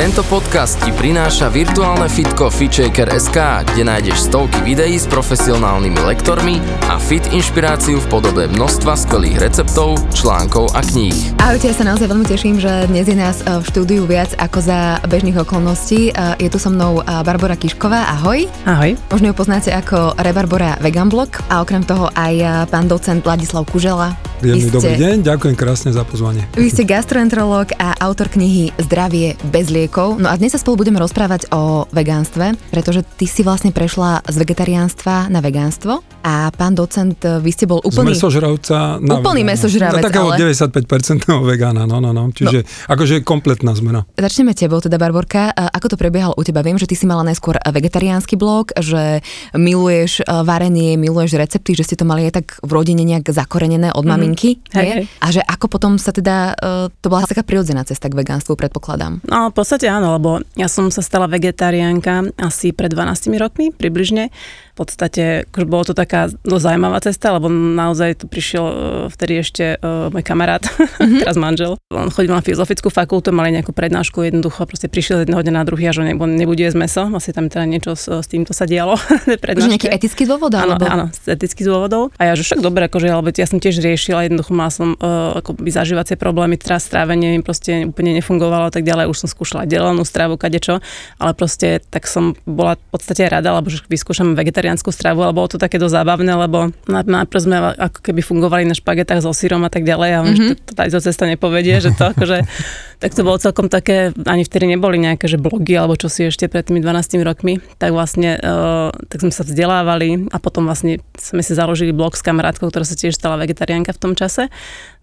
Tento podcast ti prináša virtuálne fitko FitShaker.sk, kde nájdeš stovky videí s profesionálnymi lektormi a fit inšpiráciu v podobe množstva skvelých receptov, článkov a kníh. Ahojte, ja sa naozaj veľmi teším, že dnes je nás e, v štúdiu viac ako za bežných okolností. E, Je tu so mnou e, Barbara Kišková, ahoj. Ahoj. Možno ju poznáte ako Rebarbora Vegan Blog a okrem toho aj pán docent Vladislav Kužela. Príjemný Vy dobrý ste- deň, ďakujem krásne za pozvanie. Vy ste gastroenterológ a autor knihy Zdravie bez liekov. No a dnes sa spolu budeme rozprávať o vegánstve, pretože ty si vlastne prešla z vegetariánstva na vegánstvo a pán docent, vy ste bol Z úplný... mesožravca na Úplný vegána. mesožravec, Na takého ale- 95% vegána, no, no, no. Čiže akože kompletná zmena. Začneme tebou, teda Barborka. Ako to prebiehalo u teba? Viem, že ty si mala najskôr vegetariánsky blog, že miluješ eh, varenie, miluješ recepty, že ste to mali aj tak v rodine nejak zakorenené od maminky. Hej. A že ako potom sa teda, eh, to bola taká prirodzená cesta k vegánstvu, predpokladám. No v podstate áno, lebo ja som sa stala vegetariánka asi pred 12 rokmi približne. V podstate akože bolo to taká dosť zaujímavá cesta, lebo naozaj tu prišiel e, vtedy ešte uh, môj kamarát, mm-hmm. teraz manžel. On chodil na filozofickú fakultu, mali nejakú prednášku, jednoducho proste prišiel z jedného dňa na druhý a že nebo, nebude jesť meso. Asi tam teda niečo s, s týmto sa dialo. prednáške. nejaký etický dôvod? Áno, alebo... áno, z etických dôvodov. A ja, že však dobre, akože, ale ja som tiež riešila, jednoducho mala som uh, akoby zažívacie problémy, teraz strávenie mi proste úplne nefungovalo a tak ďalej. Už som skúšala delenú stravu, kadečo, ale proste tak som bola v podstate rada, lebo že vyskúšam vegetariánsku stravu, ale bolo to také dosť zábavné, lebo na- najprv sme ako keby fungovali na špagetách so sírom a tak ďalej a mm-hmm. že to, to táto cesta nepovedie, že to akože, tak to bolo celkom také, ani vtedy neboli nejaké, že blogy alebo čo si ešte pred tými 12 rokmi, tak vlastne, uh, tak sme sa vzdelávali a potom vlastne sme si založili blog s kamarátkou, ktorá sa tiež stala vegetariánka v tom čase,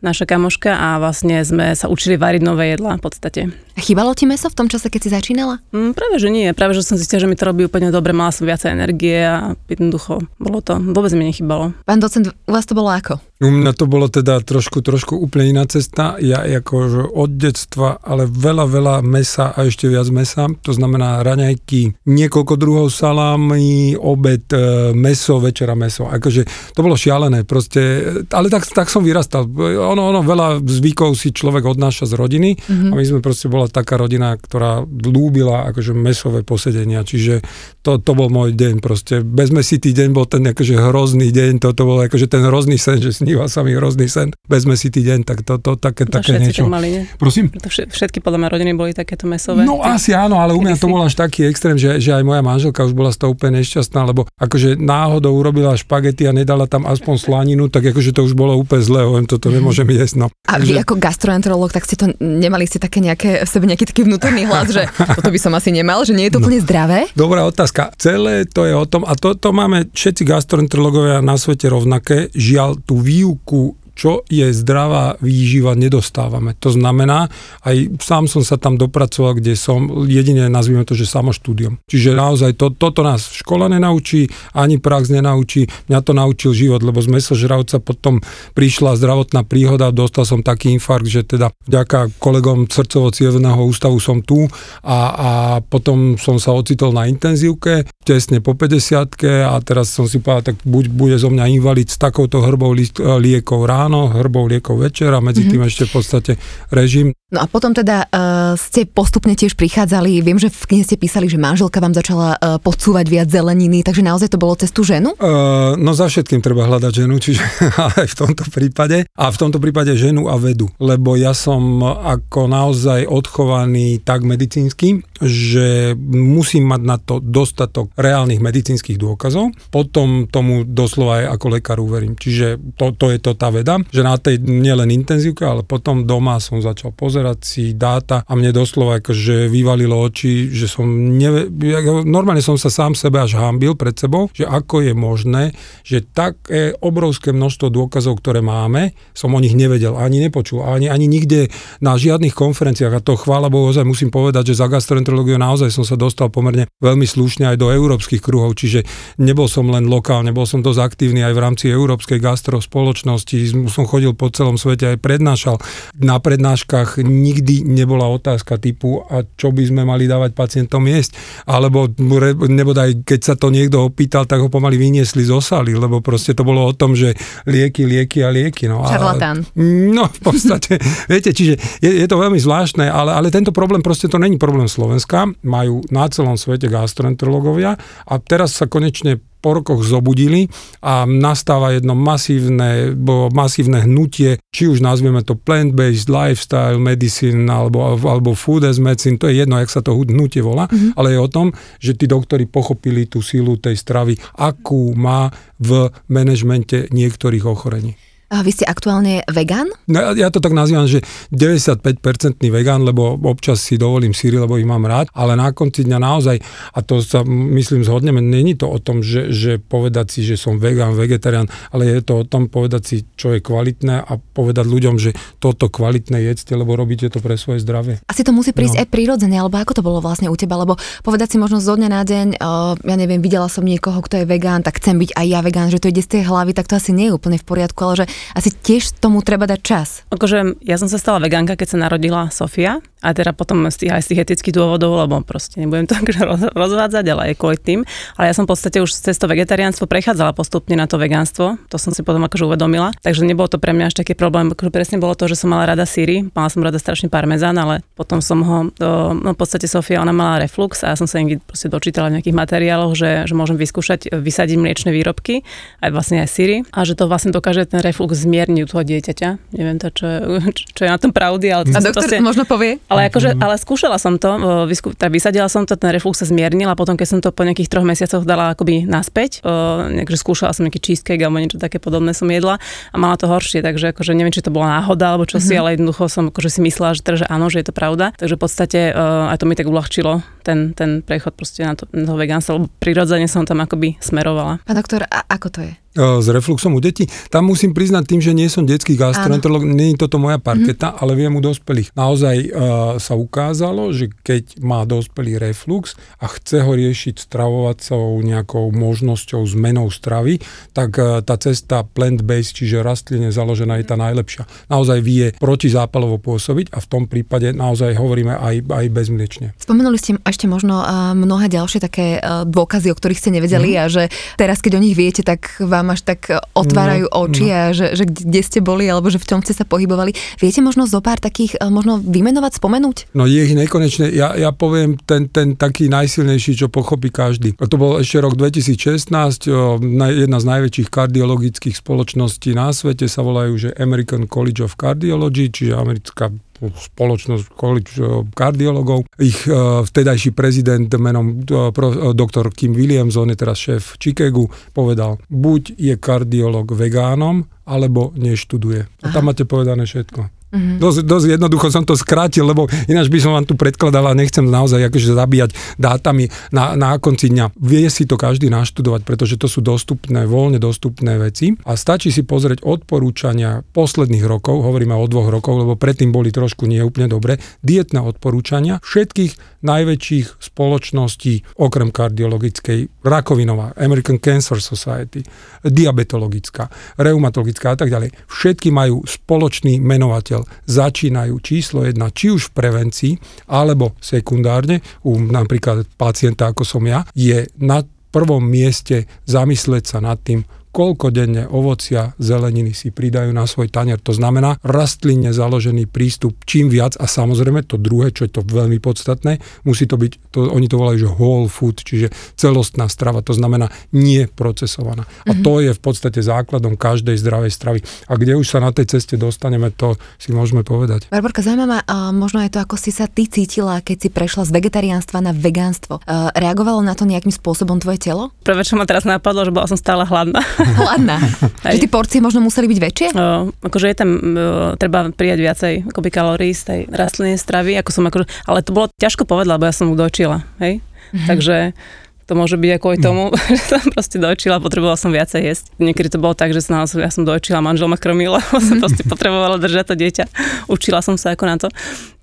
naša kamoška a vlastne sme sa učili variť nové jedlá v podstate. A Chýbalo ti meso v tom čase, keď si začínala? Mm, práve, že nie. Práve, že som zistila, že mi to robí úplne dobre. Mala som viacej energie a jednoducho bolo to, vôbec mi nechybalo. Pán docent, u vás to bolo ako? U mňa to bolo teda trošku, trošku úplne iná cesta. Ja akože od detstva, ale veľa, veľa mesa a ešte viac mesa. To znamená raňajky, niekoľko druhov salámy, obed, e, meso, večera meso. Akože to bolo šialené proste. Ale tak, tak som vyrastal. Ono, ono, veľa zvykov si človek odnáša z rodiny mm-hmm. a my sme proste bola taká rodina, ktorá ľúbila akože mesové posedenia. Čiže to, to bol môj deň proste. Bezmesitý deň bol ten akože hrozný deň. To, to bol akože ten hrozný sen, že sníva sa mi hrozný sen. Bezmesitý deň, tak to, to také, To také niečo. tak mali, nie? Prosím? To vše- všetky podľa mňa rodiny boli takéto mesové. No asi áno, ale u mňa to bol až taký extrém, že, že aj moja manželka už bola z toho úplne nešťastná, lebo akože náhodou urobila špagety a nedala tam aspoň slaninu, tak akože to už bolo úplne zlé, hovorím, toto nemôžem jesť. No. A vy ako gastroenterológ, tak ste to nemali ste také nejaké, v sebe nejaký taký vnútorný hlas, že toto by som asi nemal, že nie je to úplne zdravé? Dobrá otázka. Celé to je o tom, a to, to máme všetci gastroenterológovia na svete rovnaké, žiaľ tú Bilko čo je zdravá výživa, nedostávame. To znamená, aj sám som sa tam dopracoval, kde som, jedine nazvime to, že samoštúdium. Čiže naozaj to, toto nás v škole nenaučí, ani prax nenaučí, mňa to naučil život, lebo z mesožravca potom prišla zdravotná príhoda, dostal som taký infarkt, že teda vďaka kolegom srdcovo cievného ústavu som tu a, a potom som sa ocitol na intenzívke, tesne po 50 a teraz som si povedal, tak buď bude zo mňa invalid s takouto hrbou liekov ráno, hrbou liekov večer a medzi tým ešte v podstate režim. No a potom teda uh, ste postupne tiež prichádzali, viem, že v knihe ste písali, že manželka vám začala uh, podsúvať viac zeleniny, takže naozaj to bolo cez tú ženu? Uh, no za všetkým treba hľadať ženu, čiže aj v tomto prípade. A v tomto prípade ženu a vedu, lebo ja som ako naozaj odchovaný tak medicínsky, že musím mať na to dostatok reálnych medicínskych dôkazov. Potom tomu doslova aj ako lekár uverím. Čiže to, to je to tá veda, že na tej nielen intenzívke, ale potom doma som začal pozerať si dáta a mne doslova akože vyvalilo oči, že som neve, normálne som sa sám sebe až hambil pred sebou, že ako je možné, že také obrovské množstvo dôkazov, ktoré máme, som o nich nevedel, ani nepočul, ani, ani nikde na žiadnych konferenciách. A to chvála Bohu, ozaj musím povedať, že za gastroenterológiu naozaj som sa dostal pomerne veľmi slušne aj do európskych kruhov, čiže nebol som len lokálne, bol som dosť aktívny aj v rámci európskej gastro spoločnosti, som chodil po celom svete aj prednášal. Na prednáškach nikdy nebola otázka typu, a čo by sme mali dávať pacientom jesť, alebo nebodaj, keď sa to niekto opýtal, tak ho pomaly vyniesli z osaly, lebo proste to bolo o tom, že lieky, lieky a lieky. No, Šarlatán. No, v podstate, viete, čiže je, je to veľmi zvláštne, ale, ale tento problém proste to není problém Slovenska, majú na celom svete gastroenterológovia a teraz sa konečne po rokoch zobudili a nastáva jedno masívne, bo masívne hnutie, či už nazvieme to plant-based lifestyle medicine alebo, alebo food as medicine, to je jedno, jak sa to hnutie volá, mm-hmm. ale je o tom, že tí doktori pochopili tú sílu tej stravy, akú má v manažmente niektorých ochorení. A vy ste aktuálne vegán? No, ja to tak nazývam, že 95-percentný vegán, lebo občas si dovolím síry, lebo ich mám rád, ale na konci dňa naozaj, a to sa myslím zhodneme, není to o tom, že, že povedať si, že som vegán, vegetarián, ale je to o tom povedať si, čo je kvalitné a povedať ľuďom, že toto kvalitné jedzte, lebo robíte to pre svoje zdravie. Asi to musí prísť no. aj prirodzene, alebo ako to bolo vlastne u teba, lebo povedať si možno zo dňa na deň, uh, ja neviem, videla som niekoho, kto je vegán, tak chcem byť aj ja vegán, že to ide z tej hlavy, tak to asi nie je úplne v poriadku, ale že asi tiež tomu treba dať čas. Akože ja som sa stala vegánka, keď sa narodila Sofia a teda potom z tých, aj z tých etických dôvodov, lebo proste nebudem to akože rozvádzať, ale aj kvôli tým. Ale ja som v podstate už cez to vegetariánstvo prechádzala postupne na to vegánstvo, to som si potom akože uvedomila, takže nebolo to pre mňa až taký problém, akože presne bolo to, že som mala rada síry, mala som rada strašný parmezán, ale potom som ho, do, no v podstate Sofia, ona mala reflux a ja som sa niekde proste dočítala v nejakých materiáloch, že, že môžem vyskúšať vysadiť mliečne výrobky, aj vlastne aj síry a že to vlastne dokáže ten reflux zmierniť u toho dieťaťa. Neviem to, čo, čo je na tom pravdy, ale to a doktor proste, možno povie? Ale akože, ale skúšala som to, vysku, tak vysadila som to, ten reflux sa zmiernil a potom, keď som to po nejakých troch mesiacoch dala akoby naspäť, nejakže skúšala som nejaký cheesecake alebo niečo také podobné som jedla a mala to horšie, takže akože neviem, či to bola náhoda alebo čo mm-hmm. si, mhm. ale jednoducho som akože si myslela, že, teda, že áno, že je to pravda. Takže v podstate aj to mi tak uľahčilo ten, ten prechod proste na to, na to vegánstvo, lebo prirodzene som tam akoby smerovala. Pán doktor, a ako to je? s refluxom u detí. Tam musím priznať tým, že nie som detský gastroenterolog, nie je toto moja parketa, mm-hmm. ale viem u dospelých. Naozaj uh, sa ukázalo, že keď má dospelý reflux a chce ho riešiť stravovacou nejakou možnosťou zmenou stravy, tak uh, tá cesta plant-based, čiže rastline založená je tá najlepšia. Naozaj vie protizápalovo pôsobiť a v tom prípade naozaj hovoríme aj, aj bezmliečne. Spomenuli ste ešte možno mnohé ďalšie také uh, dôkazy, o ktorých ste nevedeli mm-hmm. a že teraz, keď o nich viete, tak vám vám až tak e, otvárajú no, oči no. a že, že kde ste boli alebo že v čom ste sa pohybovali. Viete možno zo pár takých e, možno vymenovať, spomenúť? No je ich nekonečne. Ja, ja poviem ten, ten taký najsilnejší, čo pochopí každý. To bol ešte rok 2016, jedna z najväčších kardiologických spoločností na svete sa volajú, že American College of Cardiology, čiže americká spoločnosť kardiologov. Ich uh, vtedajší prezident menom uh, doktor Kim Williams, on je teraz šéf Chicagu, povedal, buď je kardiolog vegánom, alebo neštuduje. A tam máte povedané všetko. Mm-hmm. Dosť, dosť jednoducho som to skrátil, lebo ináč by som vám tu predkladal a nechcem naozaj akože zabíjať dátami na, na konci dňa. Vie si to každý naštudovať, pretože to sú dostupné, voľne dostupné veci a stačí si pozrieť odporúčania posledných rokov, hovoríme o dvoch rokov, lebo predtým boli trošku neúplne dobre, dietné odporúčania všetkých najväčších spoločností, okrem kardiologickej, rakovinová, American Cancer Society, diabetologická, reumatologická a tak ďalej. Všetky majú spoločný menovateľ priateľ, začínajú číslo jedna, či už v prevencii, alebo sekundárne, u napríklad pacienta ako som ja, je na prvom mieste zamyslieť sa nad tým, koľko denne ovocia, zeleniny si pridajú na svoj tanier. To znamená rastlinne založený prístup čím viac a samozrejme to druhé, čo je to veľmi podstatné, musí to byť, to, oni to volajú, že whole food, čiže celostná strava, to znamená nie procesovaná. A mm-hmm. to je v podstate základom každej zdravej stravy. A kde už sa na tej ceste dostaneme, to si môžeme povedať. Barborka, zaujímavá, možno je to, ako si sa ty cítila, keď si prešla z vegetariánstva na vegánstvo. Uh, reagovalo na to nejakým spôsobom tvoje telo? Prvé, čo ma teraz napadlo, že bola som stále hladná. Hladná. že tie porcie možno museli byť väčšie? O, akože je tam, o, treba prijať viacej akoby kalórií z tej rastlinnej stravy, ako som akože, ale to bolo ťažko povedať, lebo ja som ju dočila, hej? Mm-hmm. Takže to môže byť aj kvôli tomu, mm. že som proste dojčila, potrebovala som viacej jesť. Niekedy to bolo tak, že som, ja som dojčila, manžel ma krmil, lebo som proste potrebovala držať to dieťa. Učila som sa ako na to.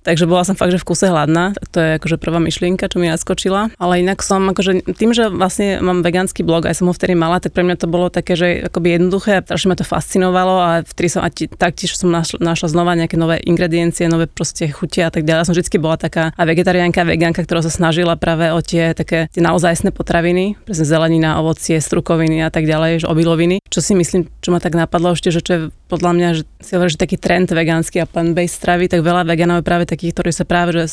Takže bola som fakt, že v kuse hladná. To je akože prvá myšlienka, čo mi naskočila. Ale inak som akože tým, že vlastne mám vegánsky blog, aj som ho vtedy mala, tak pre mňa to bolo také, že akoby jednoduché strašne ma to fascinovalo a vtedy som taktiež som našla, našla znova nejaké nové ingrediencie, nové proste chutie a tak ďalej. Som vždy bola taká a vegetariánka, vegánka, ktorá sa snažila práve o tie také tie naozajstné potraviny, presne zelenina, ovocie, strukoviny a tak ďalej, že obiloviny. Čo si myslím, čo ma tak napadlo ešte, že čo je podľa mňa, že si hovorí, že taký trend vegánsky a plant-based stravy, tak veľa vegánov je práve takých, ktorí sa práve že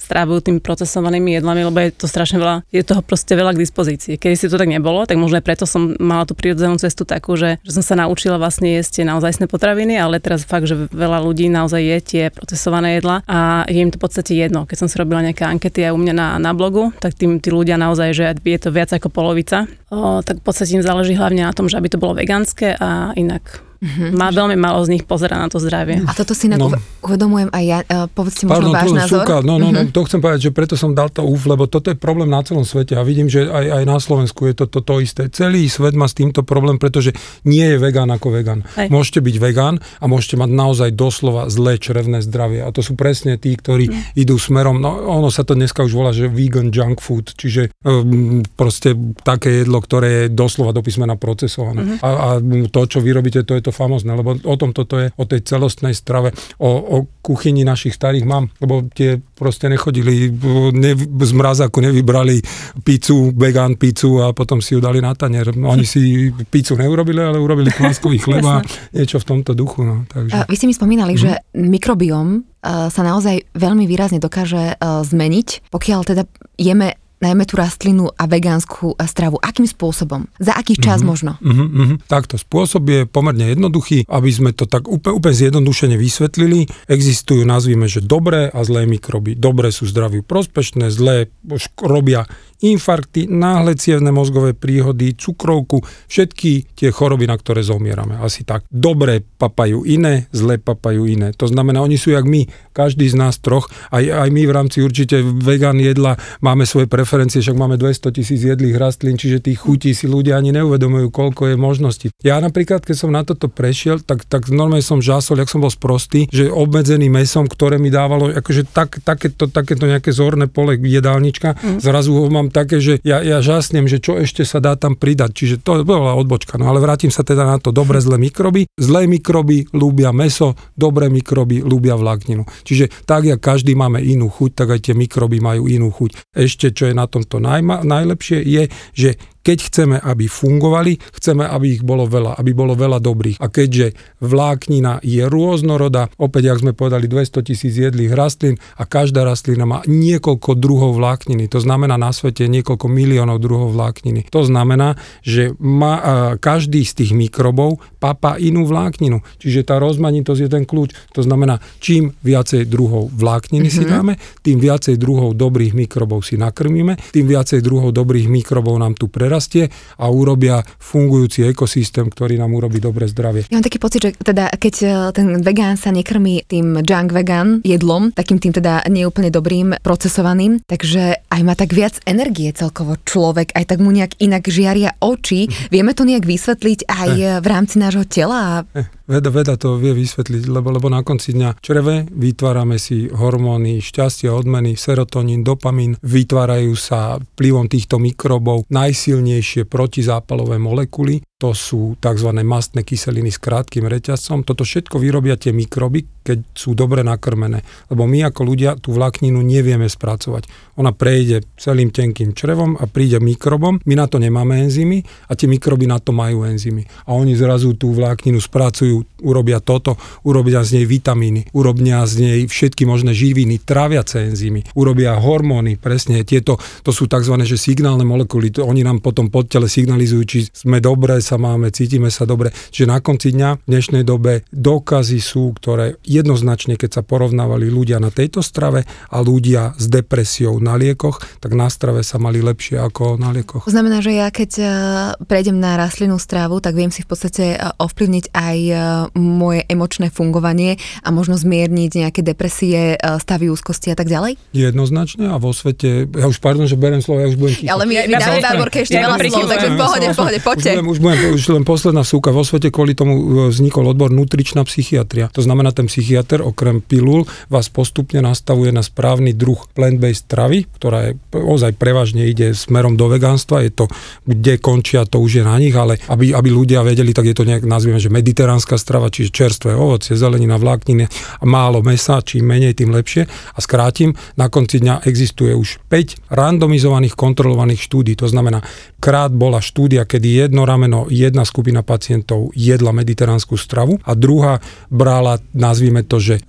strávujú tými procesovanými jedlami, lebo je to strašne veľa, je toho proste veľa k dispozícii. Keď si to tak nebolo, tak možno aj preto som mala tú prírodzenú cestu takú, že, že som sa naučila vlastne jesť tie naozajstné potraviny, ale teraz fakt, že veľa ľudí naozaj je tie procesované jedla a je im to v podstate jedno. Keď som si robila nejaké ankety aj u mňa na, na blogu, tak tým tí ľudia naozaj, že je to viac ako polovica, o, tak v podstate im záleží hlavne na tom, že aby to bolo vegánske a inak Mm-hmm. Má veľmi málo z nich pozera na to zdravie. A toto si no. uvedomujem aj ja. Uh, povedzte možno Pardon, váš názor. Súka, no, no, mm-hmm. no, to chcem povedať, že preto som dal to úf, lebo toto je problém na celom svete a vidím, že aj, aj na Slovensku je to, to, to isté. Celý svet má s týmto problém, pretože nie je vegán ako vegán. Aj. Môžete byť vegán a môžete mať naozaj doslova zlé črevné zdravie. A to sú presne tí, ktorí mm. idú smerom, no ono sa to dneska už volá, že vegan junk food, čiže um, proste také jedlo, ktoré je doslova do písmena procesované. Mm-hmm. A, a to, čo vyrobíte, to je to to famozne, lebo o tom toto je, o tej celostnej strave, o, o kuchyni našich starých mám, lebo tie proste nechodili, ne, z mrazáku nevybrali pizzu, vegan pizzu a potom si ju dali na tanier. Oni si pizzu neurobili, ale urobili kláskový chleba, niečo v tomto duchu. No, takže. Vy ste mi spomínali, mm. že mikrobiom sa naozaj veľmi výrazne dokáže zmeniť, pokiaľ teda jeme najmä tú rastlinu a vegánsku stravu? Akým spôsobom? Za aký čas mm-hmm. možno? Mm-hmm, mm-hmm. Takto spôsob je pomerne jednoduchý, aby sme to tak úplne, úplne zjednodušene vysvetlili. Existujú, nazvime, že dobré a zlé mikroby. Dobré sú zdraviu prospešné, zlé robia infarkty, náhle cievne mozgové príhody, cukrovku, všetky tie choroby, na ktoré zomierame. Asi tak. Dobré papajú iné, zlé papajú iné. To znamená, oni sú jak my, každý z nás troch, aj, aj my v rámci určite vegan jedla máme svoje preferencie, však máme 200 tisíc jedlých rastlín, čiže tých chutí si ľudia ani neuvedomujú, koľko je možností. Ja napríklad, keď som na toto prešiel, tak, tak normálne som žásol, jak som bol sprostý, že obmedzený mesom, ktoré mi dávalo akože tak, takéto, takéto nejaké zorné pole jedálnička, mm. zrazu ho mám také, že ja, ja žasnem, že čo ešte sa dá tam pridať. Čiže to bola odbočka. No ale vrátim sa teda na to dobré, zlé mikroby. Zlé mikroby ľúbia meso, dobré mikroby ľúbia vlákninu. Čiže tak, jak každý máme inú chuť, tak aj tie mikroby majú inú chuť. Ešte, čo je na tomto najma, najlepšie, je, že keď chceme, aby fungovali, chceme, aby ich bolo veľa, aby bolo veľa dobrých. A keďže vláknina je rôznorodá, opäť, ak sme povedali, 200 tisíc jedlých rastlín a každá rastlina má niekoľko druhov vlákniny. To znamená na svete niekoľko miliónov druhov vlákniny. To znamená, že má, každý z tých mikrobov papa inú vlákninu. Čiže tá rozmanitosť je ten kľúč. To znamená, čím viacej druhov vlákniny mm-hmm. si mhm. dáme, tým viacej druhov dobrých mikrobov si nakrmíme, tým viacej druhov dobrých mikrobov nám tu pre prerastie a urobia fungujúci ekosystém, ktorý nám urobí dobre zdravie. Ja mám taký pocit, že teda keď e, ten vegán sa nekrmí tým junk vegan jedlom, takým tým teda neúplne dobrým, procesovaným, takže aj má tak viac energie celkovo človek, aj tak mu nejak inak žiaria oči. Vieme to nejak vysvetliť aj eh. v rámci nášho tela? Eh. Veda, veda to vie vysvetliť, lebo, lebo na konci dňa čreve vytvárame si hormóny šťastia, odmeny, serotonín, dopamín, vytvárajú sa vplyvom týchto mikrobov najsilnejšie protizápalové molekuly, to sú tzv. mastné kyseliny s krátkým reťazcom. Toto všetko vyrobia tie mikroby, keď sú dobre nakrmené. Lebo my ako ľudia tú vlákninu nevieme spracovať. Ona prejde celým tenkým črevom a príde mikrobom. My na to nemáme enzymy a tie mikroby na to majú enzymy. A oni zrazu tú vlákninu spracujú, urobia toto, urobia z nej vitamíny, urobia z nej všetky možné živiny, tráviace enzymy, urobia hormóny, presne tieto, to sú tzv. Že signálne molekuly, to oni nám potom pod tele signalizujú, či sme dobré, sa máme, cítime sa dobre. Čiže na konci dňa v dnešnej dobe dokazy sú, ktoré jednoznačne, keď sa porovnávali ľudia na tejto strave a ľudia s depresiou na liekoch, tak na strave sa mali lepšie ako na liekoch. To znamená, že ja keď e, prejdem na rastlinnú strávu, tak viem si v podstate e, ovplyvniť aj e, moje emočné fungovanie a možno zmierniť nejaké depresie, stavy úzkosti a tak ďalej? Jednoznačne a vo svete, ja už pardon, že berem slovo, ja už budem ticho. Ale my, my dáme Báborke ešte veľa slov, takže v pohode, v pohode, poďte. Už budem, už budem už len posledná súka. Vo svete kvôli tomu e, vznikol odbor nutričná psychiatria. To znamená, ten psychiatr okrem pilul vás postupne nastavuje na správny druh plant-based stravy, ktorá je ozaj prevažne ide smerom do vegánstva. Je to, kde končia, to už je na nich, ale aby, aby ľudia vedeli, tak je to nejak, nazvieme, že mediteránska strava, čiže čerstvé ovocie, zelenina, vlákniny a málo mesa, čím menej, tým lepšie. A skrátim, na konci dňa existuje už 5 randomizovaných kontrolovaných štúdí. To znamená, krát bola štúdia, kedy jedno rameno, jedna skupina pacientov jedla mediteránsku stravu a druhá brala, nazvime to, že e,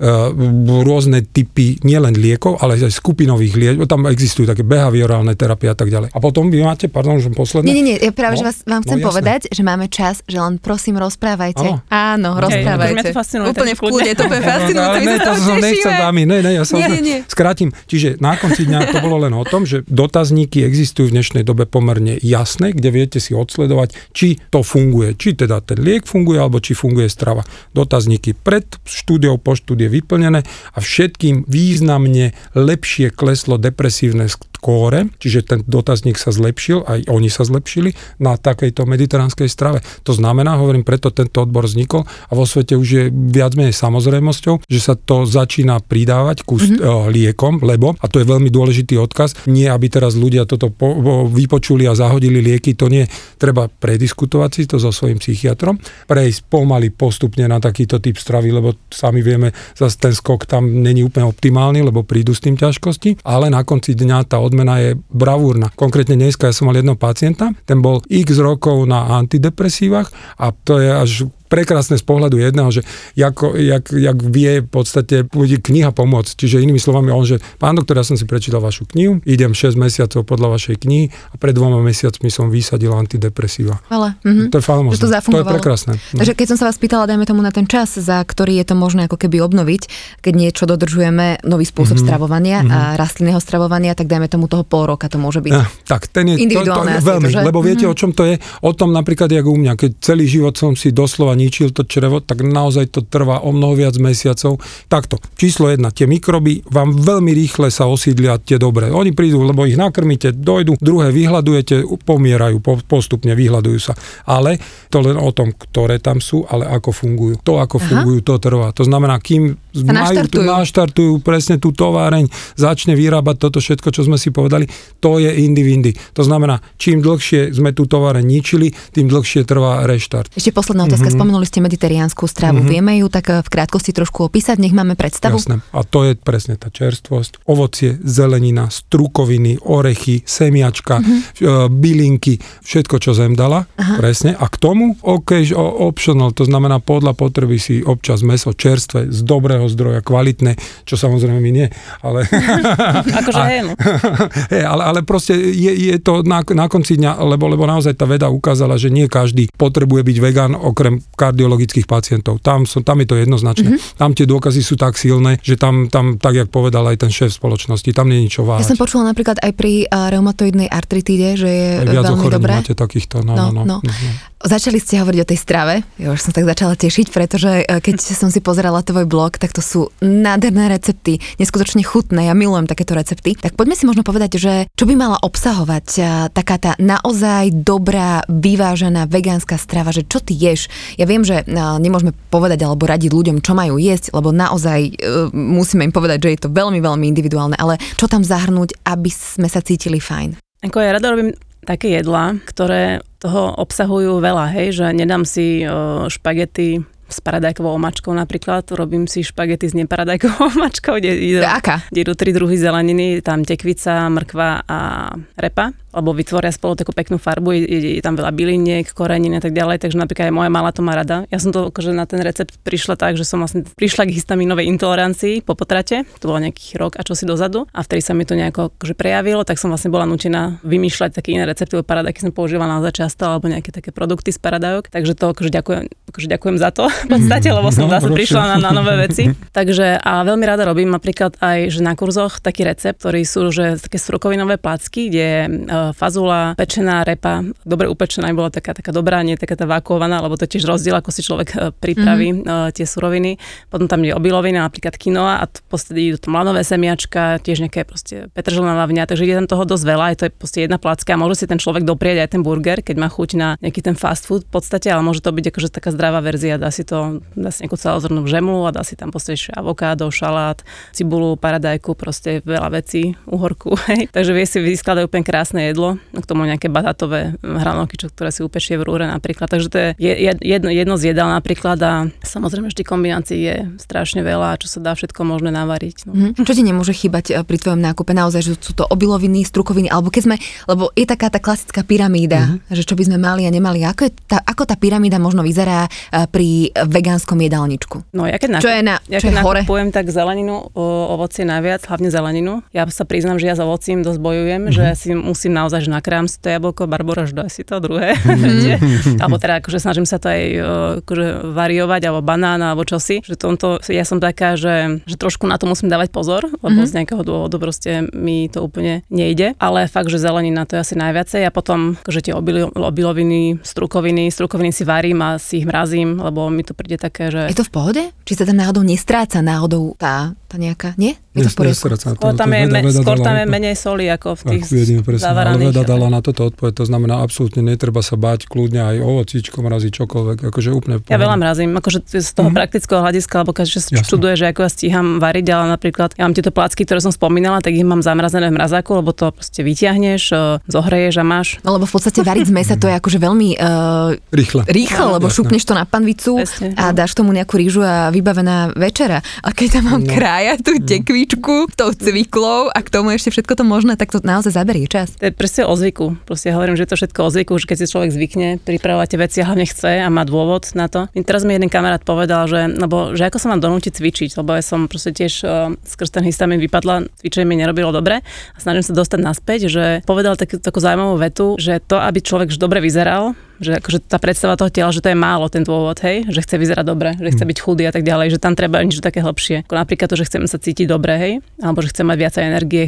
rôzne typy nielen liekov, ale aj skupinových liekov. Tam existujú také behaviorálne terapie a tak ďalej. A potom vy máte, pardon, že posledné. Nie, nie, nie, ja práve, no, že vás, vám chcem no, jasné. povedať, že máme čas, že len prosím rozprávajte. Áno. Áno, rozprávajte. mňa to Úplne v kľude, to bude fascinujúce, ne, to som nechcel dámy, ne, ne, ja som Nie, nie, nie. skrátim. Čiže na konci dňa to bolo len o tom, že dotazníky existujú v dnešnej dobe pomerne jasné, kde viete si odsledovať, či to funguje, či teda ten liek funguje, alebo či funguje strava. Dotazníky pred štúdiou, po štúdie vyplnené a všetkým významne lepšie kleslo depresívne skóre, čiže ten dotazník sa zlepšil, aj oni sa zlepšili na takejto mediteránskej strave. To znamená, hovorím, preto tento odbor vznikol a vo svete už je viac menej samozrejmosťou, že sa to začína pridávať ku mm-hmm. liekom, lebo, a to je veľmi dôležitý odkaz, nie aby teraz ľudia toto po, po, vypočuli a zahodili lieky, to nie, treba prediskutovať si to so svojím psychiatrom, prejsť pomaly postupne na takýto typ stravy, lebo sami vieme, zase ten skok tam není úplne optimálny, lebo prídu s tým ťažkosti, ale na konci dňa tá odmena je bravúrna. Konkrétne dneska ja som mal jedného pacienta, ten bol x rokov na antidepresívach a to je až prekrásne z pohľadu jedného, že ako, jak, jak vie v podstate bude kniha pomôcť. Čiže inými slovami on, že pán doktor, ja som si prečítal vašu knihu, idem 6 mesiacov podľa vašej knihy a pred dvoma mesiacmi som vysadil antidepresíva. Ale, mhm. To je famózne. Že to to je prekrásne. No. Takže keď som sa vás pýtala, dajme tomu na ten čas, za ktorý je to možné ako keby obnoviť, keď niečo dodržujeme, nový spôsob Mhm. stravovania a rastlinného stravovania, tak dajme tomu toho pol roka to môže byť. Eh, tak ten je to, to, veľmi, to, že? lebo viete, Mhm. o čom to je? O tom napríklad, jak u mňa, keď celý život som si doslova ničil to črevo, tak naozaj to trvá o mnoho viac mesiacov. Takto, číslo jedna, tie mikroby vám veľmi rýchle sa osídlia tie dobré. Oni prídu, lebo ich nakrmíte, dojdu, druhé vyhľadujete, pomierajú, po, postupne vyhľadujú sa. Ale to len o tom, ktoré tam sú, ale ako fungujú. To, ako Aha. fungujú, to trvá. To znamená, kým majú tu, naštartujú presne tú továreň, začne vyrábať toto všetko, čo sme si povedali, to je indivindy. To znamená, čím dlhšie sme tú továreň ničili, tým dlhšie trvá reštart. Ešte posledná otázka, mm-hmm. Spomenuli ste meditériánsku stravu. Mm-hmm. Vieme ju tak eh, v krátkosti trošku opísať, nech máme predstavu? Jasné. A to je presne tá čerstvosť. Ovocie, zelenina, strukoviny, orechy, semiačka, Mhm. mm-hmm. bylinky, všetko, čo zem dala. Aha. Presne. A k tomu occasion, optional, to znamená podľa potreby si občas meso čerstvé, z dobrého zdroja, kvalitné, čo samozrejme my nie, ale... Akože hej, no. Hej, ale, ale proste je, je to na, na konci dňa, lebo, lebo naozaj tá veda ukázala, že nie každý potrebuje byť vegán okrem kardiologických pacientov. Tam, som, tam je to jednoznačné. Mm-hmm. Tam tie dôkazy sú tak silné, že tam, tam tak, jak povedal aj ten šéf spoločnosti, tam nie je ničo Ja váhať. som počula napríklad aj pri uh, reumatoidnej artritíde, že je Aj viac veľmi dobré. máte takýchto. No, No, no, no. no. no. Začali ste hovoriť o tej strave, ja už som tak začala tešiť, pretože e, keď som si pozerala tvoj blog, tak to sú nádherné recepty, neskutočne chutné, ja milujem takéto recepty. Tak poďme si možno povedať, že čo by mala obsahovať e, taká tá naozaj dobrá, vyvážená vegánska strava, že čo ty ješ. Ja viem, že e, nemôžeme povedať alebo radiť ľuďom, čo majú jesť, lebo naozaj e, musíme im povedať, že je to veľmi, veľmi individuálne, ale čo tam zahrnúť, aby sme sa cítili fajn. Ako ja rada robím také jedlá, ktoré toho obsahujú veľa, hej, že nedám si o, špagety s paradajkovou omačkou napríklad, robím si špagety s neparadajkovou omačkou, kde, kde, Aká? kde idú tri druhy zeleniny, tam tekvica, mrkva a repa, lebo vytvoria spolu takú peknú farbu, je, je, tam veľa byliniek, korenín a tak ďalej, takže napríklad aj moja mala to má rada. Ja som to akože na ten recept prišla tak, že som vlastne prišla k histamínovej intolerancii po potrate, to bolo nejaký rok a čo si dozadu a vtedy sa mi to nejako akože prejavilo, tak som vlastne bola nutená vymýšľať také iné recepty, lebo paradajky som používala naozaj často alebo nejaké také produkty z paradajok, takže to akože ďakujem, akože ďakujem za to v podstate, lebo som No, zase prišla na, na nové veci. Takže a veľmi rada robím napríklad aj, že na kurzoch taký recept, ktorý sú, že také strukovinové placky, kde fazula, pečená repa, dobre upečená, bola taká, taká dobrá, nie taká tá vákuovaná, lebo to je tiež rozdiel, ako si človek uh, pripraví mm-hmm. tie suroviny. Potom tam je obilovina, napríklad quinoa a podstate idú tam lanové semiačka, tiež nejaké proste petržlená lavňa, takže je tam toho dosť veľa, je to je proste jedna placka a môže si ten človek doprieť aj ten burger, keď má chuť na nejaký ten fast food v podstate, ale môže to byť akože taká zdravá verzia, dá si to, dá si nejakú celozrnú žemlu a dá si tam postaviť avokádo, šalát, cibulu, paradajku, proste veľa vecí, uhorku. Hej. Takže vie si vyskladať úplne krásne jedlo, k tomu nejaké batátové hranolky, čo, ktoré si upečie v rúre napríklad. Takže to je jedno, jedno z jedál napríklad a samozrejme vždy kombinácií je strašne veľa, čo sa dá všetko možné navariť. No. Mm. Čo ti nemôže chýbať eh, pri tvojom nákupe? Naozaj, že sú to obiloviny, strukoviny, alebo keď sme, lebo je taká tá klasická pyramída, mm-hmm. že čo by sme mali a nemali. Ako, je tá, ako tá pyramída možno vyzerá eh, pri vegánskom jedálničku? No ja keď, nakup, čo je na, ja keď nakupujem, tak zeleninu, ovocie najviac, hlavne zeleninu. Ja sa priznám, že ja s ovocím dosť bojujem, mm-hmm. že si musím naozaj, že nakrám si to jablko, barbora, že si to druhé. Mm-hmm. alebo teda akože snažím sa to aj akože variovať, alebo banán, alebo čosi. Že tomto, ja som taká, že, že trošku na to musím dávať pozor, lebo mm-hmm. z nejakého dôvodu proste mi to úplne nejde. Ale fakt, že zelenina to je asi najviacej a potom akože tie obilo, obiloviny, strukoviny, strukoviny si varím a si ich mrazím, lebo mi to príde také, že... Je to v pohode? Či sa tam náhodou nestráca náhodou tá, tá nejaká, nie? Je to poriadku? Skôr tam, je, veda, skôr tam je menej soli ako v tých jedine, presne. Ale veda dala na toto odpoveď, to znamená absolútne netreba sa báť kľudne aj ovocíčko mrazí čokoľvek, akože úplne Ja veľa mrazím, akože z toho mm-hmm. praktického hľadiska, lebo každý študuje, že ako ja stíham variť, ale napríklad ja mám tieto placky, ktoré som spomínala, tak ich mám zamrazené v mrazáku, lebo to proste vyťahneš, e, zohreješ a máš. No lebo v podstate variť z mesa to je akože veľmi uh, rýchle. Rýchle, no, lebo jasné. šupneš to na panvicu Presne, a dáš tomu nejakú rýžu a vybavená večera. A keď tam mám no. krája tú no. Tekvičku tou cviklou a k tomu ešte všetko to možné, tak to naozaj zaberie čas. To je presne o zvyku. Proste ja hovorím, že to všetko o zvyku, že keď si človek zvykne pripravovať veci a hlavne chce a má dôvod na to. Teraz mi jeden kamarát povedal, že, lebo, že ako sa mám donútiť cvičiť, lebo ja som proste tiež uh, skrz ten histamin vypadla, cvičenie mi nerobilo dobre a snažím sa dostať naspäť, že povedal takú, takú zaujímavú vetu, že to, aby človek dobre vyzeral, že akože tá predstava toho tela, že to je málo ten dôvod, hej, že chce vyzerať dobre, že chce mm. byť chudý a tak ďalej, že tam treba niečo také hlbšie. Ako napríklad to, že chcem sa cítiť dobre, hej, alebo že chcem mať viacej energie,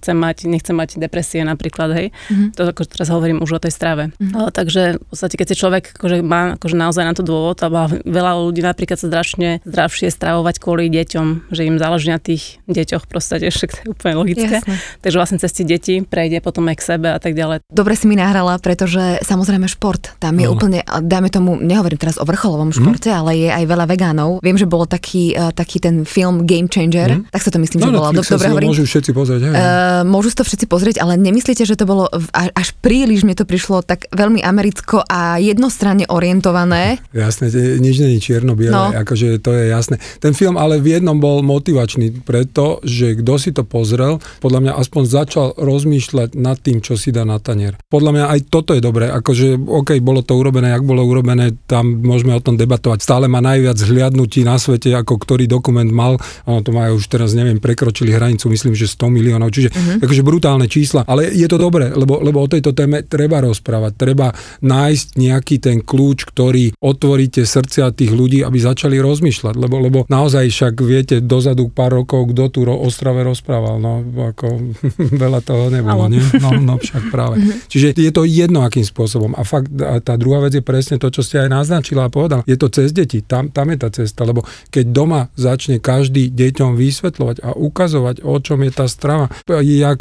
chcem mať, nechcem mať depresie napríklad, hej. Mm-hmm. To ako teraz hovorím už o tej strave. Mm-hmm. O, takže v podstate, keď si človek akože má akože naozaj na to dôvod, a veľa ľudí napríklad sa zdravšie, zdravšie stravovať kvôli deťom, že im záleží na tých deťoch, proste, však to je úplne logické. Jasne. Takže vlastne cez tie deti prejde potom aj k sebe a tak ďalej. Dobre si mi nahrala, pretože samozrejme šport šport. Tam je no. úplne, dáme tomu, nehovorím teraz o vrcholovom športe, mm. ale je aj veľa vegánov. Viem, že bolo taký, uh, taký ten film Game Changer, mm. tak sa to myslím, no, že bolo. Dobre hovorím. Môžu všetci pozrieť. Hej. Uh, môžu to všetci pozrieť, ale nemyslíte, že to bolo až príliš, mne to prišlo tak veľmi americko a jednostranne orientované? Jasné, nič není čierno-biele, no. akože to je jasné. Ten film ale v jednom bol motivačný, preto, že kto si to pozrel, podľa mňa aspoň začal rozmýšľať nad tým, čo si dá na tanier. Podľa mňa aj toto je dobré, akože OK, bolo to urobené, jak bolo urobené, tam môžeme o tom debatovať. Stále má najviac hliadnutí na svete, ako ktorý dokument mal. Ono to má už teraz, neviem, prekročili hranicu, myslím, že 100 miliónov, čiže uh-huh. akože brutálne čísla. Ale je to dobré, lebo, lebo o tejto téme treba rozprávať, treba nájsť nejaký ten kľúč, ktorý otvoríte srdcia tých ľudí, aby začali rozmýšľať, lebo, lebo naozaj však viete, dozadu pár rokov, kto tu o Ostrave rozprával, no ako veľa toho nebolo, nie? No, no však práve. Uh-huh. Čiže je to jedno, akým spôsobom. A fakt a tá druhá vec je presne to, čo ste aj naznačila a povedal. Je to cez deti, tam, tam je tá cesta, lebo keď doma začne každý deťom vysvetľovať a ukazovať, o čom je tá strava, jak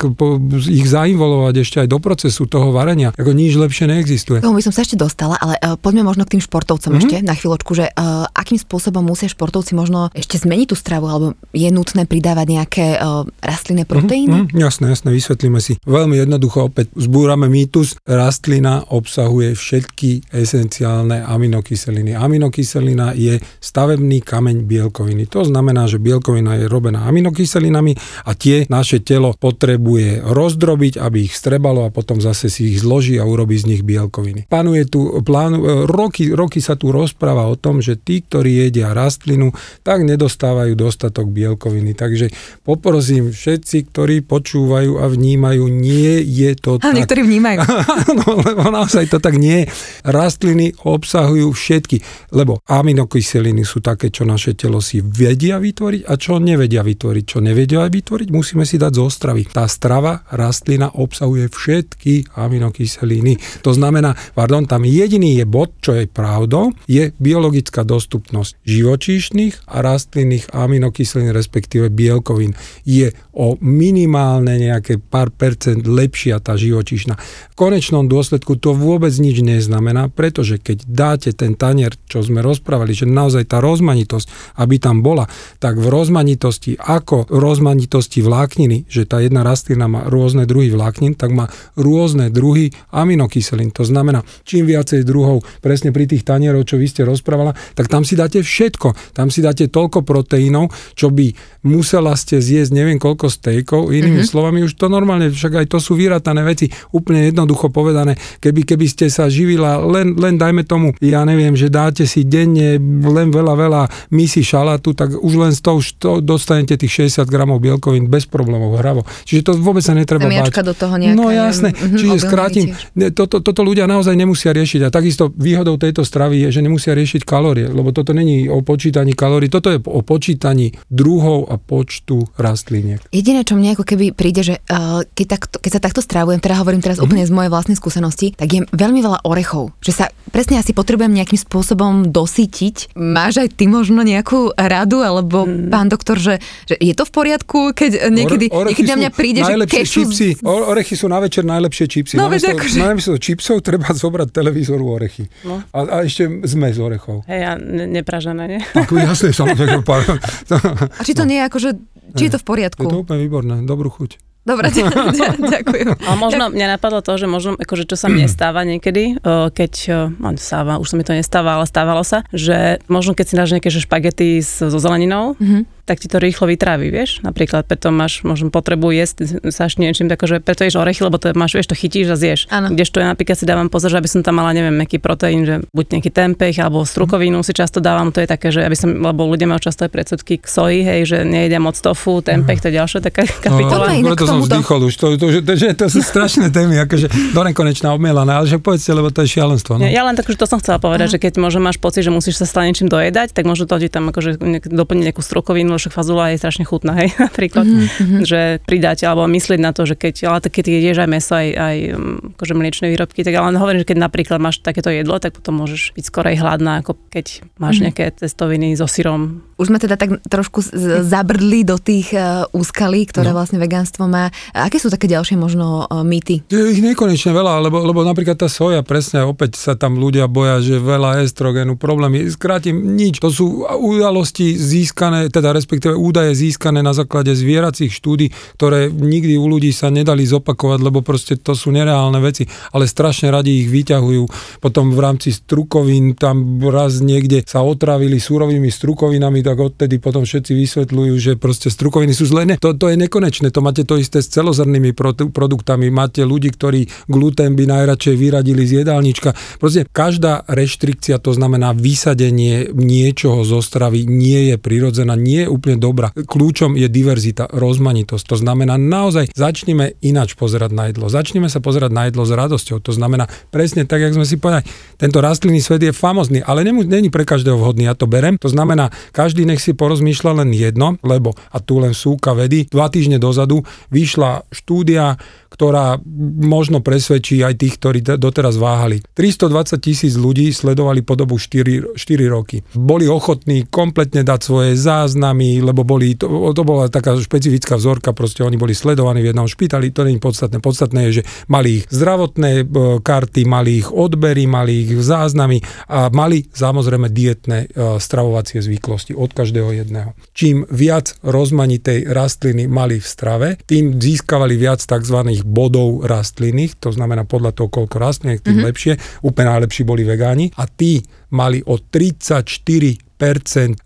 ich zainvolovať ešte aj do procesu toho varenia, ako nič lepšie neexistuje. Tomu by som sa ešte dostala, ale uh, poďme možno k tým športovcom mm-hmm. ešte na chvíľočku, že uh, akým spôsobom musia športovci možno ešte zmeniť tú stravu, alebo je nutné pridávať nejaké uh, rastlinné mhm, proteíny? Mm-hmm, jasné, jasné, vysvetlíme si. Veľmi jednoducho opäť zbúrame mýtus, rastlina obsahuje všetky esenciálne aminokyseliny. Aminokyselina je stavebný kameň bielkoviny. To znamená, že bielkovina je robená aminokyselinami a tie naše telo potrebuje rozdrobiť, aby ich strebalo a potom zase si ich zloží a urobí z nich bielkoviny. Panuje tu plán, roky, roky sa tu rozpráva o tom, že tí, ktorí jedia rastlinu, tak nedostávajú dostatok bielkoviny. Takže poprosím všetci, ktorí počúvajú a vnímajú, nie je to a tak. niektorí vnímajú. no, lebo naozaj to tak nie Nie, rastliny obsahujú všetky, lebo aminokyseliny sú také, čo naše telo si vedia vytvoriť a čo nevedia vytvoriť. Čo nevedia vytvoriť, musíme si dať zo stravy. Tá strava rastlina obsahuje všetky aminokyseliny. To znamená, pardon, tam jediný je bod, čo je pravdou, je biologická dostupnosť živočíšnych a rastlinných aminokyselín, respektíve bielkovín. Je o minimálne nejaké pár percent lepšia tá živočíšna. V konečnom dôsledku to vôbec nič neznamená, pretože keď dáte ten tanier, čo sme rozprávali, že naozaj tá rozmanitosť, aby tam bola, tak v rozmanitosti, ako rozmanitosti vlákniny, že tá jedna rastlina má rôzne druhy vláknin, tak má rôzne druhy aminokyselín. To znamená, čím viacej druhov, presne pri tých tanierov, čo vy ste rozprávala, tak tam si dáte všetko. Tam si dáte toľko proteínov, čo by musela ste zjesť neviem koľko stejkov. Inými mm-hmm. slovami, už to normálne, však aj to sú vyratané veci, úplne jednoducho povedané. Keby, keby ste sa živila len, len dajme tomu, ja neviem, že dáte si denne len veľa, veľa misi šalátu, tak už len z toho, to dostanete tých 60 gramov bielkovín bez problémov, hravo. Čiže to vôbec sa netreba báť. do toho nejaká, No jasné, mm-hmm, čiže skrátim, toto, toto ľudia naozaj nemusia riešiť a takisto výhodou tejto stravy je, že nemusia riešiť kalórie, lebo toto není o počítaní kalórií, toto je o počítaní druhov a počtu rastliniek. Jediné, čo mne ako keby príde, že uh, keď, takto, keď sa takto strávujem, teda hovorím teraz mm-hmm. úplne z mojej vlastnej skúsenosti, tak je veľmi veľa orechov. Že sa presne asi potrebujem nejakým spôsobom dosytiť. Máš aj ty možno nejakú radu, alebo mm. pán doktor, že, že je to v poriadku, keď niekedy, Ore, niekedy na mňa príde, že kešu... Čipsy, orechy sú na večer najlepšie čipsy. No, namiesto, akože... namiesto čipsov treba zobrať televízoru orechy. No. A, a ešte zmes orechov. Hej, ja ne, nepražené, nie? Ako jasné, samozrejme. a či to no. nie je akože či je to v poriadku? Je to úplne výborné, dobrú chuť. Dobre, ďakujem. A možno mňa napadlo to, že možno, akože čo sa mne stáva niekedy, keď, no stáva, už sa mi to nestáva, ale stávalo sa, že možno keď si dáš nejaké špagety so zeleninou, mm-hmm tak ti to rýchlo vytrávi, vieš? Napríklad preto máš možno potrebu jesť sa niečím, takže preto ješ orechy, lebo to máš, vieš, to chytíš a zješ. Ano. Kdežto ja napríklad si dávam pozor, že aby som tam mala, neviem, aký proteín, že buď nejaký tempeh alebo strukovinu si často dávam, to je také, že aby som, lebo ľudia majú často aj predsudky k soji, hej, že nejedia moc tofu, tempeh, to je ďalšia taká kapitola. No, preto som vzdychol už, to, to, to, to, to sú strašné témy, akože do nekonečná obmielané, ale že povedzte, lebo to je šialenstvo. No. Ja, ja len tak, že to som chcela povedať, uh-huh. že keď možno máš pocit, že musíš sa stále niečím dojedať, tak možno to ti tam akože doplniť nejakú strukovinu, však fazula je strašne chutná, hej, napríklad, mm-hmm. že pridáte alebo myslieť na to, že keď, ale keď jedieš aj meso, aj, aj mm, akože mliečne výrobky, tak ale hovorím, že keď napríklad máš takéto jedlo, tak potom môžeš byť skorej hladná, ako keď máš mm-hmm. nejaké cestoviny so syrom. Už sme teda tak trošku zabrdli do tých uh, úskalí, ktoré no. vlastne vegánstvo má. A aké sú také ďalšie možno uh, mýty? Je ich nekonečne veľa, lebo, lebo napríklad tá soja, presne opäť sa tam ľudia boja, že veľa estrogenu, problémy. Skrátim, nič. To sú udalosti získané, teda respektíve údaje získané získané na základe zvieracích štúdí, ktoré nikdy u ľudí sa nedali zopakovať, lebo proste to sú nereálne veci, ale strašne radi ich vyťahujú. Potom v rámci strukovín tam raz niekde sa otravili súrovými strukovinami, tak odtedy potom všetci vysvetľujú, že proste strukoviny sú zlé. to, to je nekonečné, to máte to isté s celozrnými produktami. Máte ľudí, ktorí glutén by najradšej vyradili z jedálnička. Proste každá reštrikcia, to znamená vysadenie niečoho zo stravy, nie je prirodzená, nie je úplne dobrá kľúčom je diverzita, rozmanitosť. To znamená naozaj začneme ináč pozerať na jedlo. Začneme sa pozerať na jedlo s radosťou. To znamená presne tak, jak sme si povedali, tento rastlinný svet je famozný, ale není pre každého vhodný, ja to berem. To znamená, každý nech si porozmýšľa len jedno, lebo, a tu len súka vedy, dva týždne dozadu vyšla štúdia, ktorá možno presvedčí aj tých, ktorí doteraz váhali. 320 tisíc ľudí sledovali po dobu 4, 4 roky. Boli ochotní kompletne dať svoje záznamy, lebo boli, to, to bola taká špecifická vzorka, proste oni boli sledovaní v jednom špitali, to nie je podstatné. Podstatné je, že mali ich zdravotné e, karty, mali ich odbery, mali ich záznamy a mali samozrejme dietné e, stravovacie zvyklosti od každého jedného. Čím viac rozmanitej rastliny mali v strave, tým získavali viac tzv bodov rastlinných, to znamená podľa toho, koľko rastlín, tým mm-hmm. lepšie. Úplne najlepší boli vegáni a tí mali o 34%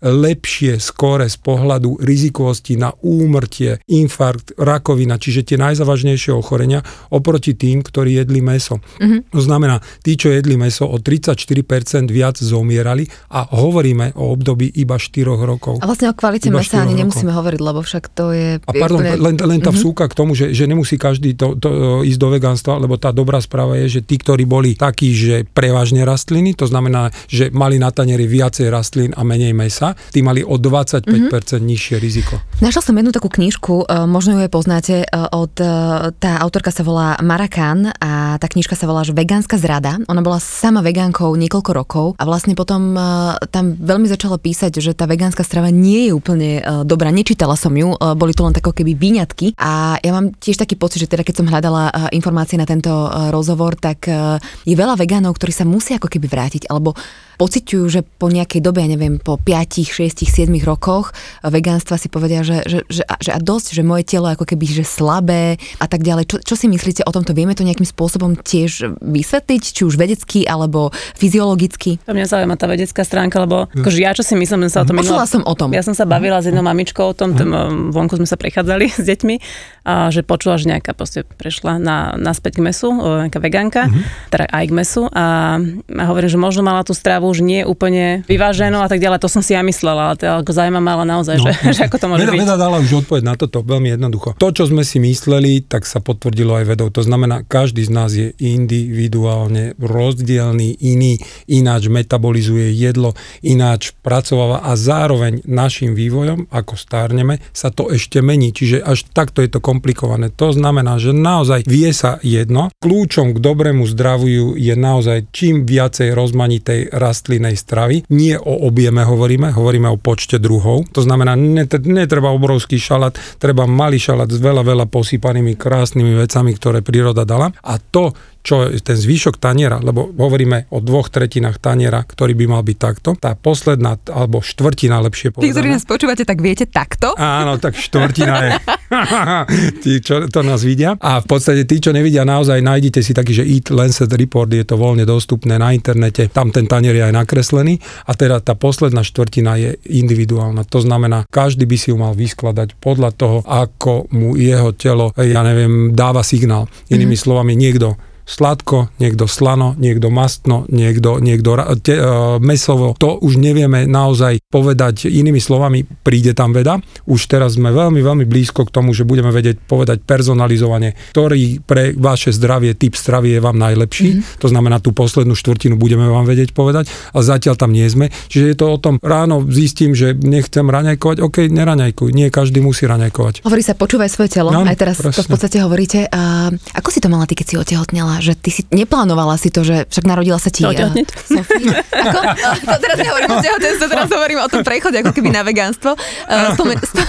lepšie skore z pohľadu rizikovosti na úmrtie, infarkt, rakovina, čiže tie najzávažnejšie ochorenia oproti tým, ktorí jedli meso. Mm-hmm. To znamená, tí, čo jedli meso, o 34% viac zomierali a hovoríme o období iba 4 rokov. A vlastne o kvalite mesa ani nemusíme hovoriť, lebo však to je... A pardon, úplne... len, len tá mm-hmm. vsúka k tomu, že, že nemusí každý to, to, ísť do vegánstva, lebo tá dobrá správa je, že tí, ktorí boli takí, že prevažne rastliny, to znamená, že mali na tanieri viacej rastlín a menej mesa, tí mali o 25% mm-hmm. nižšie riziko. Našla som jednu takú knižku, e, možno ju aj poznáte, e, od, e, tá autorka sa volá Marakan a tá knižka sa volá že Vegánska zrada. Ona bola sama vegánkou niekoľko rokov a vlastne potom tam veľmi začala písať, že tá vegánska strava nie je úplne dobrá. Nečítala som ju, boli to len tako keby výňatky a ja mám tiež taký pocit, že teda keď som hľadala informácie na tento rozhovor, tak je veľa vegánov, ktorí sa musia ako keby vrátiť alebo pociťujú, že po nejakej dobe, ja neviem, po 5, 6, 7 rokoch vegánstva si povedia, že, že, že, že a dosť, že moje telo ako keby že slabé a tak ďalej. Čo, čo si myslíte o tomto? Vieme to nejakým spôsobom tiež vysvetliť, či už vedecky alebo fyziologicky? To mňa zaujíma tá vedecká stránka, lebo akože ja čo si myslím, sa o tom Počula som o tom. Ja som sa bavila s jednou mamičkou o tom, tom vonku sme sa prechádzali s deťmi a že počula, že nejaká proste prešla na, naspäť k mesu, nejaká vegánka, uh-huh. teda aj k mesu a, a hovorím, že možno mala tú stravu už nie úplne vyváženú a tak ďalej. To som si ja myslela, ale to ako zaujímavé ale naozaj, no. že, že ako to môže veda, byť. Veda dala už odpoveď na toto veľmi jednoducho. To, čo sme si mysleli, tak sa potvrdilo aj vedou. To znamená, každý z nás je individuálne rozdielný, iný, ináč metabolizuje jedlo, ináč pracováva a zároveň našim vývojom, ako stárneme, sa to ešte mení. Čiže až takto je to komplikované. To znamená, že naozaj vie sa jedno. Kľúčom k dobrému zdraviu je naozaj čím viacej rozmanitej rastlinnej stravy. Nie o objeme hovoríme, hovoríme o počte druhov. To znamená, netreba obrovský šalát, treba malý šalát s veľa, veľa posypanými krásnymi vecami, ktoré príroda dala. A to, čo je ten zvyšok taniera, lebo hovoríme o dvoch tretinách taniera, ktorý by mal byť takto. Tá posledná, alebo štvrtina lepšie povedané. Tí, ktorí nás počúvate, tak viete takto? Áno, tak štvrtina je. tí, čo to nás vidia. A v podstate tí, čo nevidia, naozaj nájdete si taký, že Eat Lancet Report, je to voľne dostupné na internete, tam ten tanier je aj nakreslený a teda tá posledná štvrtina je individuálna. To znamená, každý by si ju mal vyskladať podľa toho, ako mu jeho telo, ja neviem, dáva signál. Inými mm-hmm. slovami, niekto sladko, niekto slano, niekto mastno, niekto, niekto te, uh, mesovo. To už nevieme naozaj povedať inými slovami, príde tam veda. Už teraz sme veľmi, veľmi blízko k tomu, že budeme vedieť povedať personalizovane, ktorý pre vaše zdravie, typ stravy je vám najlepší. Mm-hmm. To znamená, tú poslednú štvrtinu budeme vám vedieť povedať, ale zatiaľ tam nie sme. Čiže je to o tom, ráno zistím, že nechcem raňajkovať, OK, neraňajkuj, nie každý musí raňajkovať. Hovorí sa, počúvaj svoje telo, no, aj teraz presne. to v podstate hovoríte. A ako si to mala ty, keď si otehotnela? Povedala, že ty si neplánovala si to, že však narodila sa ti... Uh, Ako? To teraz nehovorím o tehotenstve, teraz hovorím o tom prechode ako keby na vegánstvo. Uh, spomen- sp-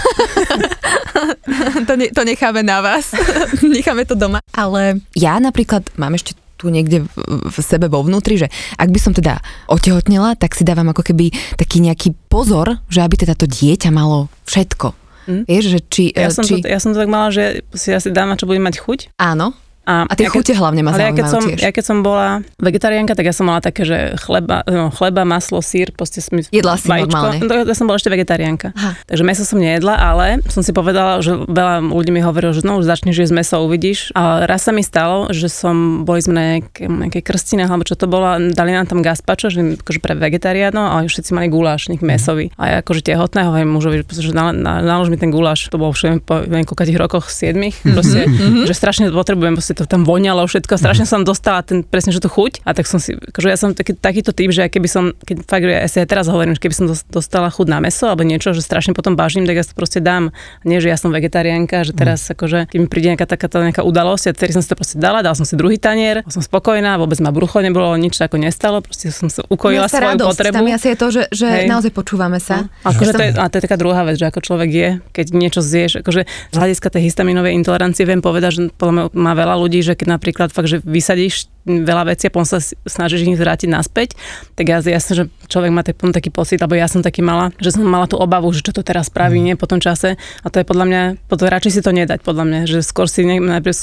to, ne- to necháme na vás. necháme to doma. Ale ja napríklad mám ešte tu niekde v sebe vo vnútri, že ak by som teda otehotnela, tak si dávam ako keby taký nejaký pozor, že aby teda to dieťa malo všetko. Mm. Vieš, že či... Ja, som či... To, ja som to tak mala, že si asi dáma, čo bude mať chuť. Áno. A, a tie chute hlavne ma ale ja keď, som, tiež. ja keď som bola vegetariánka, tak ja som mala také, že chleba, no, chleba maslo, sír, proste som Jedla si vajíčko. normálne. No, ja som bola ešte vegetariánka. Aha. Takže meso som nejedla, ale som si povedala, že veľa ľudí mi hovorilo, že no už začneš jesť meso, uvidíš. A raz sa mi stalo, že som, boli sme na nejakej, nejakej krstine, alebo čo to bolo, dali nám tam gazpačo, že akože pre vegetariánov, a všetci mali guláš, nech mesový. A ja akože tehotné hovorím mužovi, že na, na, nalož mi ten guláš, to bolo už po niekoľkých rokoch, siedmich, proste, že strašne potrebujem, proste to tam voňalo všetko, strašne som dostala ten presne, že tú chuť. A tak som si, akože ja som taký, takýto typ, že keby som, keď fakt, ja si aj teraz hovorím, že keby som dostala chuť na meso alebo niečo, že strašne potom bažím, tak ja to proste dám. Nie, že ja som vegetariánka, že teraz mm. akože, keď mi príde nejaká takáto nejaká udalosť, a tedy som si to proste dala, dal som si druhý tanier, som spokojná, vôbec ma brucho nebolo, nič ako nestalo, proste som sa ukojila svoju radosť, potrebu. Tam asi je to, že, že naozaj počúvame sa. No. Akože to je, a to je taká druhá vec, že ako človek je, keď niečo zješ, akože z hľadiska tej histaminovej intolerancie viem povedať, že podľa mňa má veľa ľudí, že keď napríklad fakt, že vysadíš veľa vecí a potom sa snažíš ich vrátiť naspäť, tak ja jasne, že človek má taký, taký pocit, alebo ja som taký mala, že som mala tú obavu, že čo to teraz spraví, mm. nie po tom čase. A to je podľa mňa, potom radšej si to nedať, podľa mňa, že skôr si ne, najprv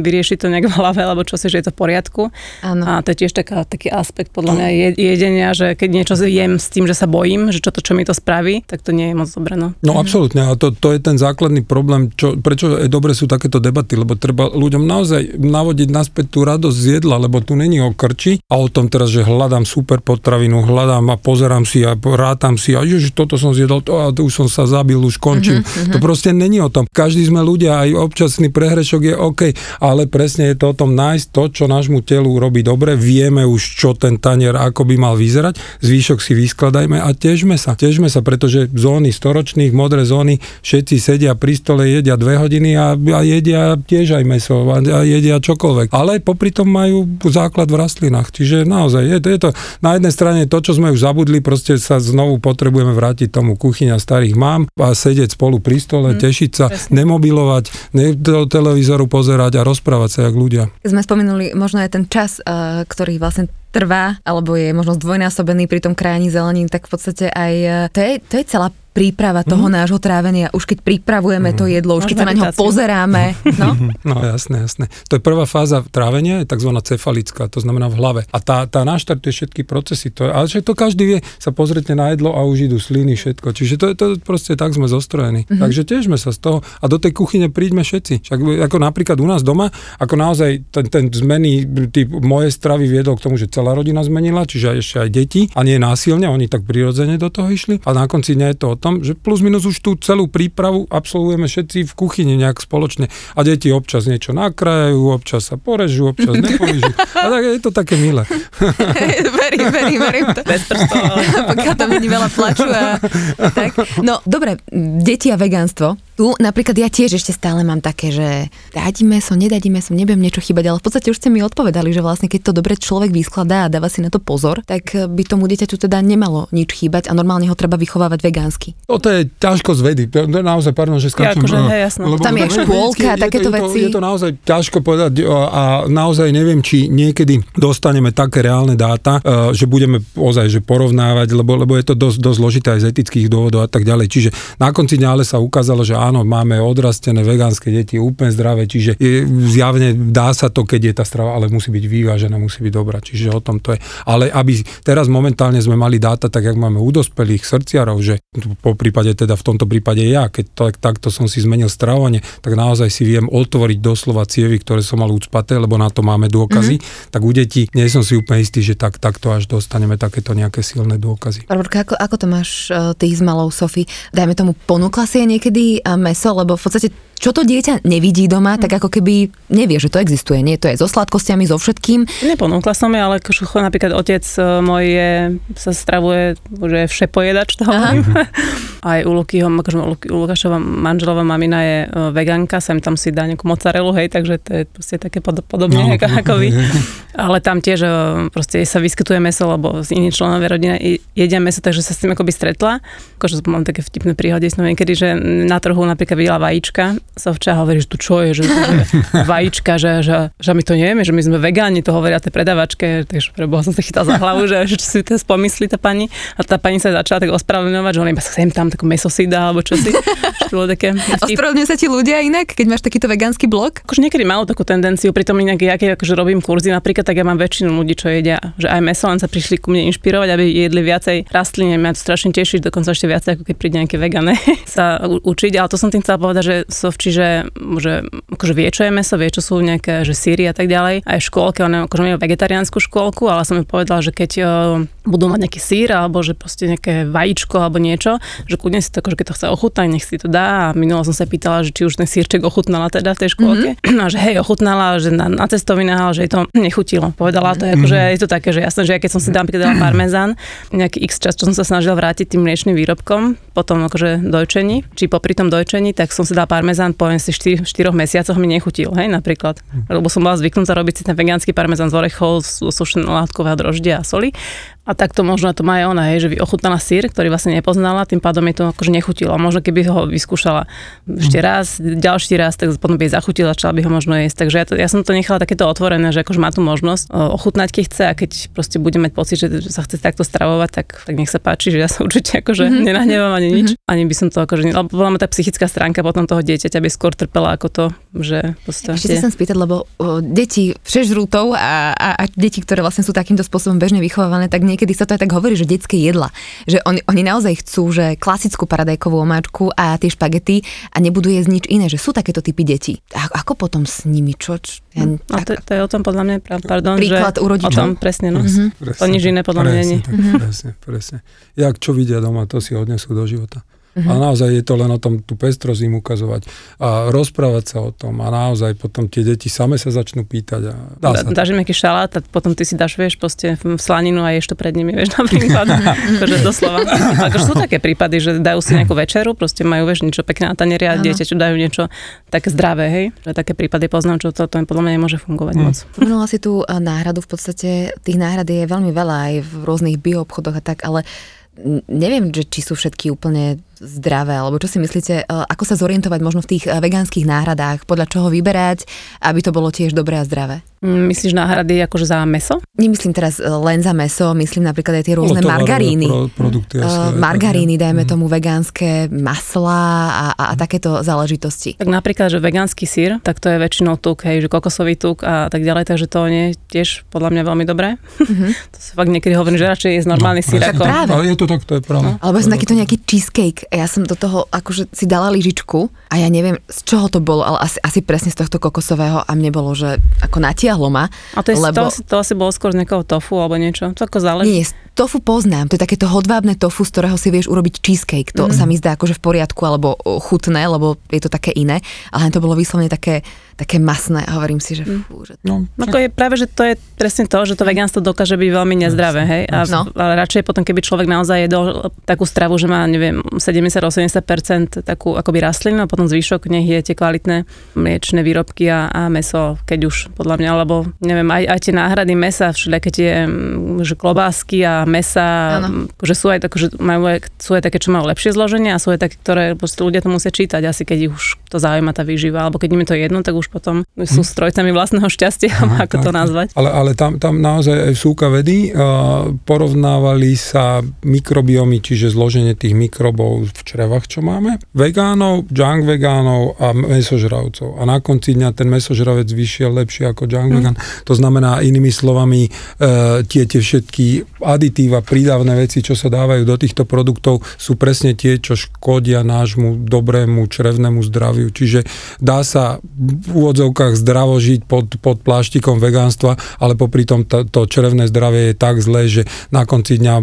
vyriešiť to nejak v hlave, alebo čo si, že je to v poriadku. Ano. A to je tiež taká, taký aspekt podľa mňa jedenia, že keď niečo jem s tým, že sa bojím, že čo to, čo mi to spraví, tak to nie je moc dobré. No, no absolútne. A to, to je ten základný problém, čo, prečo je dobre sú takéto debaty, lebo treba ľuďom naozaj navodiť naspäť tú radosť z jedla, lebo tu není o krči a o tom teraz, že hľadám super potravinu, hľadám a pozerám si a rátam si a že toto som zjedol, to a už som sa zabil, už končím. Uh-huh, uh-huh. To proste není o tom. Každý sme ľudia, aj občasný prehrešok je OK, ale presne je to o tom nájsť to, čo nášmu telu robí dobre, vieme už, čo ten tanier, ako by mal vyzerať, zvýšok si vyskladajme a težme sa. Težme sa, pretože zóny storočných, modré zóny, všetci sedia pri stole, jedia dve hodiny a, a jedia tiež aj meso a, a jedia čokoľvek. Ale popri tom majú základ v rastlinách. Čiže naozaj je, je to na jednej strane to, čo sme už zabudli, proste sa znovu potrebujeme vrátiť tomu kuchyňa starých mám a sedieť spolu pri stole, mm, tešiť sa, presne. nemobilovať, ne, do televízoru pozerať a rozprávať sa jak ľudia. Sme spomenuli možno aj ten čas, uh, ktorý vlastne trvá, alebo je možno zdvojnásobený pri tom krajani zelenín, tak v podstate aj uh, to je, to je celá príprava toho mm. nášho trávenia, už keď pripravujeme mm. to jedlo, už keď sa na ňo pozeráme. No? no jasné, jasné. To je prvá fáza trávenia, je tzv. cefalická, to znamená v hlave. A tá, tá naštartuje všetky procesy. To ale že to každý vie, sa pozrite na jedlo a už idú sliny, všetko. Čiže to, to proste tak sme zostrojení. Mm-hmm. Takže tiež sme sa z toho a do tej kuchyne príďme všetci. Však ako napríklad u nás doma, ako naozaj ten, ten zmeny typ moje stravy viedol k tomu, že celá rodina zmenila, čiže ešte aj deti a nie násilne, oni tak prirodzene do toho išli. A na konci dňa je to o tom, že plus minus už tú celú prípravu absolvujeme všetci v kuchyni nejak spoločne. A deti občas niečo nakrajajú, občas sa porežú, občas neporežú. A tak je to také milé. verím, verím, verím. To. Bez prstov, pokiaľ tam není veľa plaču a tak. No, dobre, deti a vegánstvo. Tu napríklad ja tiež ešte stále mám také, že dať meso, nedať meso, nebudem niečo chýbať, ale v podstate už ste mi odpovedali, že vlastne keď to dobre človek vyskladá a dáva si na to pozor, tak by tomu dieťaťu teda nemalo nič chýbať a normálne ho treba vychovávať vegánsky. No to je ťažko z vedy, to je naozaj, pardon, že skáčem. Ja, akože, hej, jasno. Lebo Tam je škôlka, je takéto je to, veci. Je to naozaj ťažko povedať a naozaj neviem, či niekedy dostaneme také reálne dáta, e, že budeme ozaj že porovnávať, lebo, lebo je to dosť, dosť zložité aj z etických dôvodov a tak ďalej. Čiže na konci dňa ale sa ukázalo, že áno, máme odrastené vegánske deti, úplne zdravé, čiže je, zjavne dá sa to, keď je tá strava, ale musí byť vyvážená, musí byť dobrá. Čiže o tom to je. Ale aby teraz momentálne sme mali dáta, tak jak máme u dospelých srdciarov, že po prípade teda v tomto prípade ja, keď to, takto som si zmenil stravovanie, tak naozaj si viem otvoriť doslova cievy, ktoré som mal ucpaté, lebo na to máme dôkazy. Mm-hmm. Tak u detí nie som si úplne istý, že tak, takto až dostaneme takéto nejaké silné dôkazy. Barborka, ako, ako to máš uh, ty s malou Sofy? Dajme tomu, ponúkla si niekedy uh, meso, lebo v podstate čo to dieťa nevidí doma, tak ako keby nevie, že to existuje. Nie, to je so sladkostiami, so všetkým. Neponúkla som je, ale napríklad otec e, môj je, sa stravuje, že je všepojedač toho. Aj u Lukyho, akože u Lukášova manželova mamina je e, vegánka, sem tam si dá nejakú mozzarellu, hej, takže to je proste také pod, podobne no, ako, ako vy. Ale tam tiež e, proste sa vyskytuje meso, lebo z iných členové rodiny jedia meso, takže sa s tým akoby stretla. Akože mám také vtipné príhody, som niekedy, že na trhu napríklad videla vajíčka Sovča hovorí, že tu čo je, že, že vajíčka, že, že, že, my to nevieme, že my sme vegáni, to hovoria tej predavačke, takže preboha som sa chytala za hlavu, že, že čo si to pomyslí tá pani. A tá pani sa začala tak ospravedlňovať, že on iba sem tam takú meso si dá, alebo čo si. také... Ospravedlňujú sa ti ľudia inak, keď máš takýto vegánsky blog? Akože niekedy malo takú tendenciu, pritom inak ja keď akože robím kurzy napríklad, tak ja mám väčšinu ľudí, čo jedia, že aj meso, len sa prišli ku mne inšpirovať, aby jedli viacej rastlín. Mňa to strašne teší, dokonca ešte viacej, ako keď príde nejaké vegané sa učiť. Ale to som tým chcela povedať, že Sovči čiže že akože vie, čo je meso, vie, čo sú nejaké že síry a tak ďalej. Aj v škôlke, on akože majú vegetariánsku škôlku, ale som mi povedal, že keď budú mať nejaký sír alebo že proste nejaké vajíčko alebo niečo, že kľudne si to, akože keď to chce ochutnať, nech si to dá. A minulo som sa pýtala, že či už ten sírček ochutnala teda v tej škôlke. Mm-hmm. A že hej, ochutnala, že na, na cestovinách, ale že jej to nechutilo. Povedala to, akože mm-hmm. je to také, že jasné, že ja keď som si dám dala parmezán, nejaký x čas, čo som sa snažila vrátiť tým mliečným výrobkom, potom akože dojčení, či popri tom dojčení, tak som si dala parmezán, poviem si 4, 4 mesiacoch mi nechutil, hej, napríklad. Lebo som bola zvyknutá robiť si ten vegánsky parmezán z orechov, sušeného látkové a droždia a soli A takto možno to má aj ona, hej, že ochutnala sír, ktorý vlastne nepoznala, tým pádom jej to akože nechutilo. Možno keby ho vyskúšala ešte raz, ďalší raz, tak potom by jej zachutila, začala by ho možno jesť. Takže ja, to, ja som to nechala takéto otvorené, že akože má tu možnosť ochutnať, keď chce a keď proste bude mať pocit, že sa chce takto stravovať, tak, tak nech sa páči, že ja sa určite akože mm-hmm. nenahnevam ani nič. Mm-hmm. Ani by som to akože, lebo podľa tá psychická stránka potom toho dieťaťa by skôr trpela ako to, že podstate... Ešte sa spýtať, lebo o, deti všežrútov a, a, a deti, ktoré vlastne sú takýmto spôsobom bežne vychovávané, tak niekedy sa to aj tak hovorí, že detské jedla. Že oni, oni naozaj chcú, že klasickú paradajkovú omáčku a tie špagety a nebudú jesť nič iné, že sú takéto typy detí. A ako potom s nimi? Čo, čo, ja, no, to, to, je o tom podľa mňa, pardon, príklad že u rodičov. O tom, presne, no. Presne, presne, to nič iné podľa mňa nie. Presne, presne. Jak čo vidia doma, to si odnesú do života. Uh-huh. A naozaj je to len o tom tú pestrosť im ukazovať a rozprávať sa o tom a naozaj potom tie deti same sa začnú pýtať. A dá da, sa dáš im nejaký šalát a potom ty si dáš, vieš, proste slaninu a ješ to pred nimi, vieš, napríklad. akože doslova. Akože sú také prípady, že dajú si nejakú večeru, proste majú, vieš, niečo pekné na tanieri a dieťaťu dajú niečo také zdravé, hej. Že také prípady poznám, čo to, to podľa mňa nemôže fungovať hmm. moc. Spomenula si tu náhradu, v podstate tých náhrad je veľmi veľa aj v rôznych bioobchodoch a tak, ale neviem, že či sú všetky úplne zdravé, alebo čo si myslíte, e, ako sa zorientovať možno v tých e, vegánskych náhradách, podľa čoho vyberať, aby to bolo tiež dobré a zdravé? Mm, myslíš náhrady akože za meso? Nemyslím teraz e, len za meso, myslím napríklad aj tie rôzne margaríny. Pro, produkty, uh, margaríny, dajme mm. tomu vegánske masla a, a, a takéto záležitosti. Tak napríklad, že vegánsky sír, tak to je väčšinou tuk, hej, že kokosový tuk a tak ďalej, takže to nie je tiež podľa mňa veľmi dobré. Mm-hmm. to sa fakt niekedy hovorí, že radšej je normálny no, sír ako... Práve. Ale je to tak, to je pravda. No. Alebo som takýto nejaký cheesecake ja som do toho akože si dala lyžičku a ja neviem, z čoho to bolo, ale asi, asi presne z tohto kokosového a mne bolo, že ako natiahlo ma. A to, je, lebo... to, asi, to asi bolo skôr z nejakého tofu alebo niečo, to ako záleží. Nie, tofu poznám, to je takéto hodvábne tofu, z ktorého si vieš urobiť cheesecake, to mm. sa mi zdá akože v poriadku alebo chutné, lebo je to také iné, ale to bolo vyslovene také také masné a hovorím si, že mm. fú, že... No, Ako je práve, že to je presne to, že to vegánstvo dokáže byť veľmi nezdravé, hej? A, no. Ale radšej potom, keby človek naozaj jedol takú stravu, že má, neviem, 70-80% takú akoby rastlinu a potom zvyšok nech je tie kvalitné mliečne výrobky a, a meso, keď už podľa mňa, lebo neviem, aj, aj tie náhrady mesa, všelijaké tie že klobásky a mesa, ano. že sú aj také, že majú, sú aj také, čo majú lepšie zloženie a sú aj také, ktoré ľudia to musia čítať asi, keď ich už to zaujíma tá výživa, alebo keď im je to jedno, tak už už potom sú hm. strojcami vlastného šťastia, Aha, ako tak, to nazvať. Ale, ale tam, tam naozaj aj súka vedy uh, porovnávali sa mikrobiomy, čiže zloženie tých mikrobov v črevách, čo máme, vegánov, junk vegánov a mesožravcov. A na konci dňa ten mesožravec vyšiel lepšie ako junk hmm. vegán. To znamená inými slovami uh, tie, tie všetky aditíva, prídavné veci, čo sa dávajú do týchto produktov, sú presne tie, čo škodia nášmu dobrému črevnému zdraviu. Čiže dá sa úvodzovkách zdravo žiť pod, pod pláštikom vegánstva, ale popri tom to, to črevné zdravie je tak zlé, že na konci dňa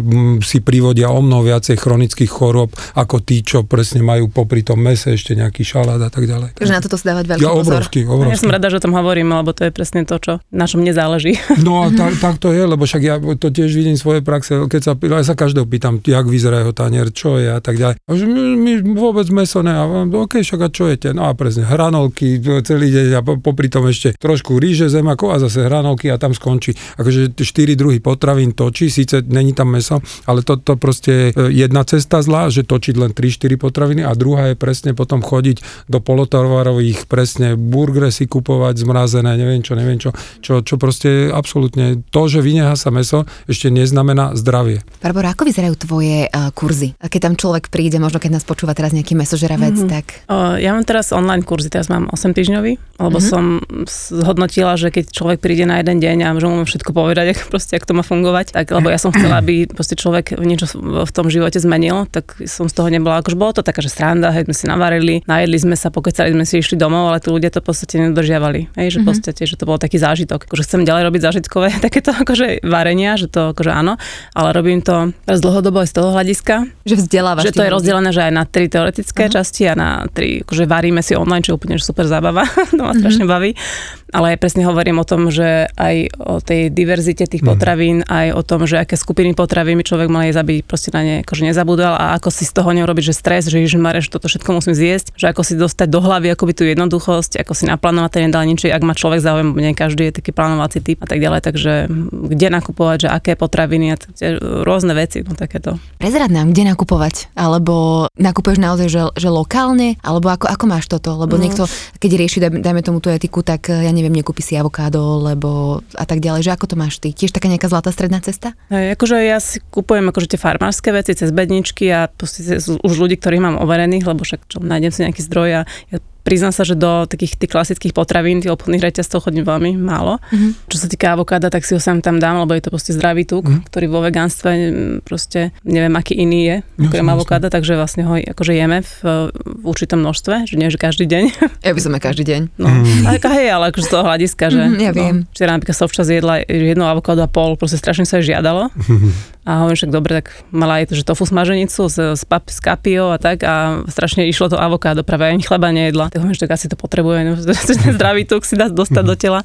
si privodia o mnoho viacej chronických chorób ako tí, čo presne majú popri tom mese ešte nejaký šalát a tak ďalej. Takže na toto si dávať veľký ja, obrovský, pozor. Obrovský. Ja som rada, že o tom hovorím, lebo to je presne to, čo na čom nezáleží. No a tak, tak to je, lebo však ja to tiež vidím svoje praxe, keď sa, ja sa každého pýtam, jak vyzerá jeho tanier, čo je a tak ďalej. A že my, my vôbec meso ne, a OK, však a čo jete? No a presne, hranolky celý deň a popri tom ešte trošku ríže, zemakov a zase hranolky a tam skončí. Akože štyri druhy potravín točí, síce není tam meso, ale to, to proste je jedna cesta zlá, že točiť len 3-4 potraviny a druhá je presne potom chodiť do polotovarových presne burgery si kupovať zmrazené, neviem čo, neviem čo, čo, čo proste absolútne to, že vyneha sa meso, ešte neznamená zdravie. Barbara, ako vyzerajú tvoje uh, kurzy? Keď tam človek príde, možno keď nás počúva teraz nejaký mesožeravec, mm-hmm. tak... Uh, ja mám teraz online kurzy, teraz mám 8 týždňový, lebo mm-hmm. som zhodnotila, že keď človek príde na jeden deň a môže mu všetko povedať, ak, proste, ak to má fungovať, tak lebo ja som chcela, aby proste človek niečo v tom živote zmenil, tak som z toho nebola, akože bolo to taká, že sranda, hej, sme si navarili, najedli sme sa, pokecali sme si, išli domov, ale tu ľudia to v podstate nedodržiavali. Hej, že v mhm. podstate, že to bol taký zážitok. Akože chcem ďalej robiť zážitkové takéto akože varenia, že to akože áno, ale robím to z dlhodobo aj z toho hľadiska. Že vzdelávaš. Že to je rozdelené, že aj na tri teoretické uh-huh. časti a na tri, akože varíme si online, čo je úplne super zábava, to ma strašne uh-huh. baví. ale presne hovorím o tom, že aj o tej diverzite tých potravín, aj o tom, že aké skupiny potravín by človek mal jesť, aby proste na ne akože nezabudal a ako si z toho neurobiť, že stres, že ježiš že toto všetko musím zjesť, že ako si dostať do hlavy akoby tú jednoduchosť, ako si naplánovať ten jedálniček, ak má človek záujem, nie každý je taký plánovací typ a tak ďalej, takže kde nakupovať, že aké potraviny a rôzne veci, no takéto. Prezrad nám, kde nakupovať, alebo nakupuješ naozaj, že, že lokálne, alebo ako, ako máš toto, lebo no. niekto, keď rieši, dajme tomu tú etiku, tak ja neviem, nekúpi si avokádo, lebo a tak ďalej, že ako to máš ty? Tiež taká nejaká zlatá stredná cesta? Hej, akože ja si kupujem akože tie farmárske veci cez bedničky a cez už ľudí, ktorých mám overených, lebo však čo, nájdem si nejaký zdroj a ja Priznám sa, že do takých tých klasických potravín, tých obchodných reťazcov chodím veľmi málo. Mm-hmm. Čo sa týka avokáda, tak si ho sem tam dám, lebo je to proste zdravý tuk, mm-hmm. ktorý vo vegánstve proste neviem, aký iný je, okrem avokáda, takže vlastne ho akože jeme v, v určitom množstve, že nie, že každý deň. Ja by som aj každý deň. No, mm. ale hej, ale akože z toho hľadiska, že... Mm, ja viem. No, včera napríklad som včas jedla jedno avokádo a pol, proste strašne sa jej žiadalo. A hovorím, však dobre, tak mala aj to, že tofu smaženicu s, s, pap, s kapiou a tak a strašne išlo to avokádo, práve ani chleba nejedla. Tak hovorím, že tak asi to potrebuje, no, zdravý tuk si dá dostať do tela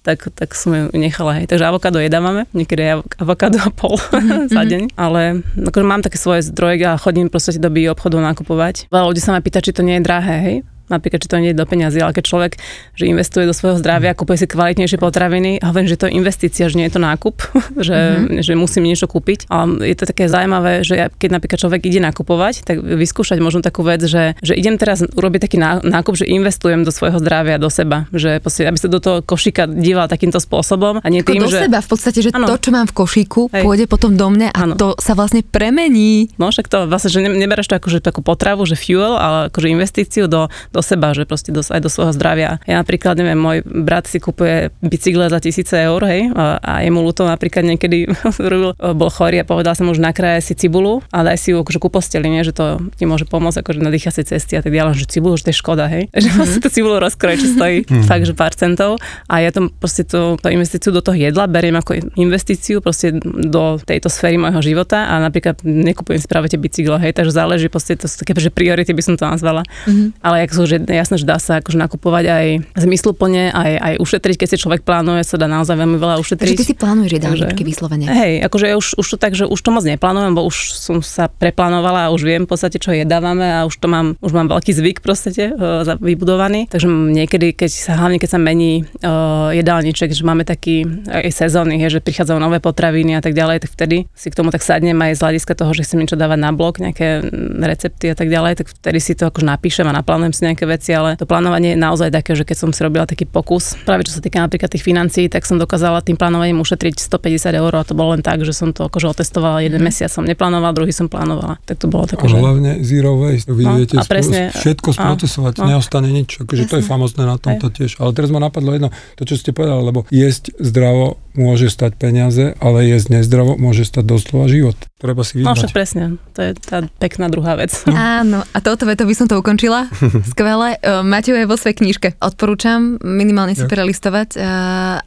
tak, tak som ju nechala. Hej. Takže avokádo jedávame, niekedy je avokádo a pol mm-hmm. za deň, ale akože mám také svoje zdroje a chodím proste do bio obchodu nakupovať. Veľa ľudí sa ma pýta, či to nie je drahé, hej napríklad, či to nie je do peniazy, ale keď človek že investuje do svojho zdravia, kupuje si kvalitnejšie potraviny hovorím, že to je investícia, že nie je to nákup, že, mm-hmm. že musím niečo kúpiť. A je to také zaujímavé, že keď napríklad človek ide nakupovať, tak vyskúšať možno takú vec, že, že idem teraz urobiť taký nákup, že investujem do svojho zdravia, do seba, že proste, aby sa do toho košíka díval takýmto spôsobom a nie Ako tým, do že... seba, v podstate, že ano. to, čo mám v košíku, Hej. pôjde potom do mňa a ano. to sa vlastne premení. No však to vlastne, že nebereš to ako že takú potravu, že fuel, ale akože investíciu do, do seba, že proste do, aj do svojho zdravia. Ja napríklad, neviem, môj brat si kupuje bicykle za tisíce eur, hej, a, a jemu ľúto napríklad niekedy bol chorý a povedal som už nakráje si cibulu a daj si ju akože ku posteli, nie, že to ti môže pomôcť akože na dýchacie cesty a tak ďalej, že cibulu, že to je škoda, hej. Že mm-hmm. vlastne tú cibulu rozkroje, čo stojí mm-hmm. fakt, že pár centov a ja to proste tú, tú investíciu do toho jedla beriem ako investíciu proste do tejto sféry môjho života a napríklad nekupujem si práve tie bicykle, hej, takže záleží, proste to sú také, že priority by som to nazvala. Mm-hmm. Ale jak sú, že jasné, že dá sa akože nakupovať aj zmysluplne, aj, aj ušetriť, keď si človek plánuje, sa dá naozaj veľmi veľa ušetriť. Takže ty si plánuješ jedálničky vyslovene. Hej, akože ja už, už to tak, že už to moc neplánujem, bo už som sa preplánovala a už viem v podstate, čo jedávame a už to mám, už mám veľký zvyk proste uh, vybudovaný. Takže niekedy, keď sa, hlavne keď sa mení uh, jedálniček, že máme taký aj sezóny, je, že prichádzajú nové potraviny a tak ďalej, tak vtedy si k tomu tak sadnem aj z hľadiska toho, že chcem niečo dávať na blok, nejaké recepty a tak ďalej, tak vtedy si to akože napíšem a naplánujem si nejaké veci, ale to plánovanie je naozaj také, že keď som si robila taký pokus, práve čo sa týka napríklad tých financií, tak som dokázala tým plánovaním ušetriť 150 eur a to bolo len tak, že som to akože otestovala jeden mm. mesiac som neplánovala, druhý som plánovala. Tak to bolo také, že... hlavne zero waste, vy no, viete a presne, všetko sprocesovať, no, neostane nič, akože to je famozné na tomto tiež. Ale teraz ma napadlo jedno, to čo ste povedali, lebo jesť zdravo môže stať peniaze, ale jesť nezdravo môže stať doslova život. Treba si vybrať. No však presne, to je tá pekná druhá vec. No. Áno, a toto veto by som to ukončila. Skvelé. E, máte ju aj vo svojej knižke. Odporúčam minimálne si prelistovať. E,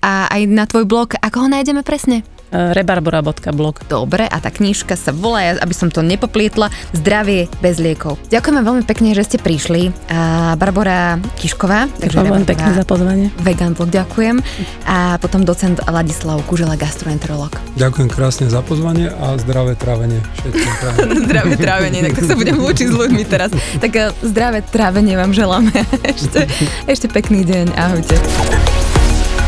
a aj na tvoj blog, ako ho nájdeme presne? rebarbora.blog. Dobre, a tá knižka sa volá, aby som to nepoplietla, Zdravie bez liekov. Ďakujeme veľmi pekne, že ste prišli. A Barbara Kišková. Ďakujem veľmi pekne za pozvanie. Vegan blog, ďakujem. A potom docent Ladislav Kužela, gastroenterolog. Ďakujem krásne za pozvanie a zdravé trávenie všetkým zdravé trávenie, tak sa budem lúčiť s ľuďmi teraz. Tak eh, zdravé trávenie vám želáme. ešte, ešte pekný deň. Ahojte.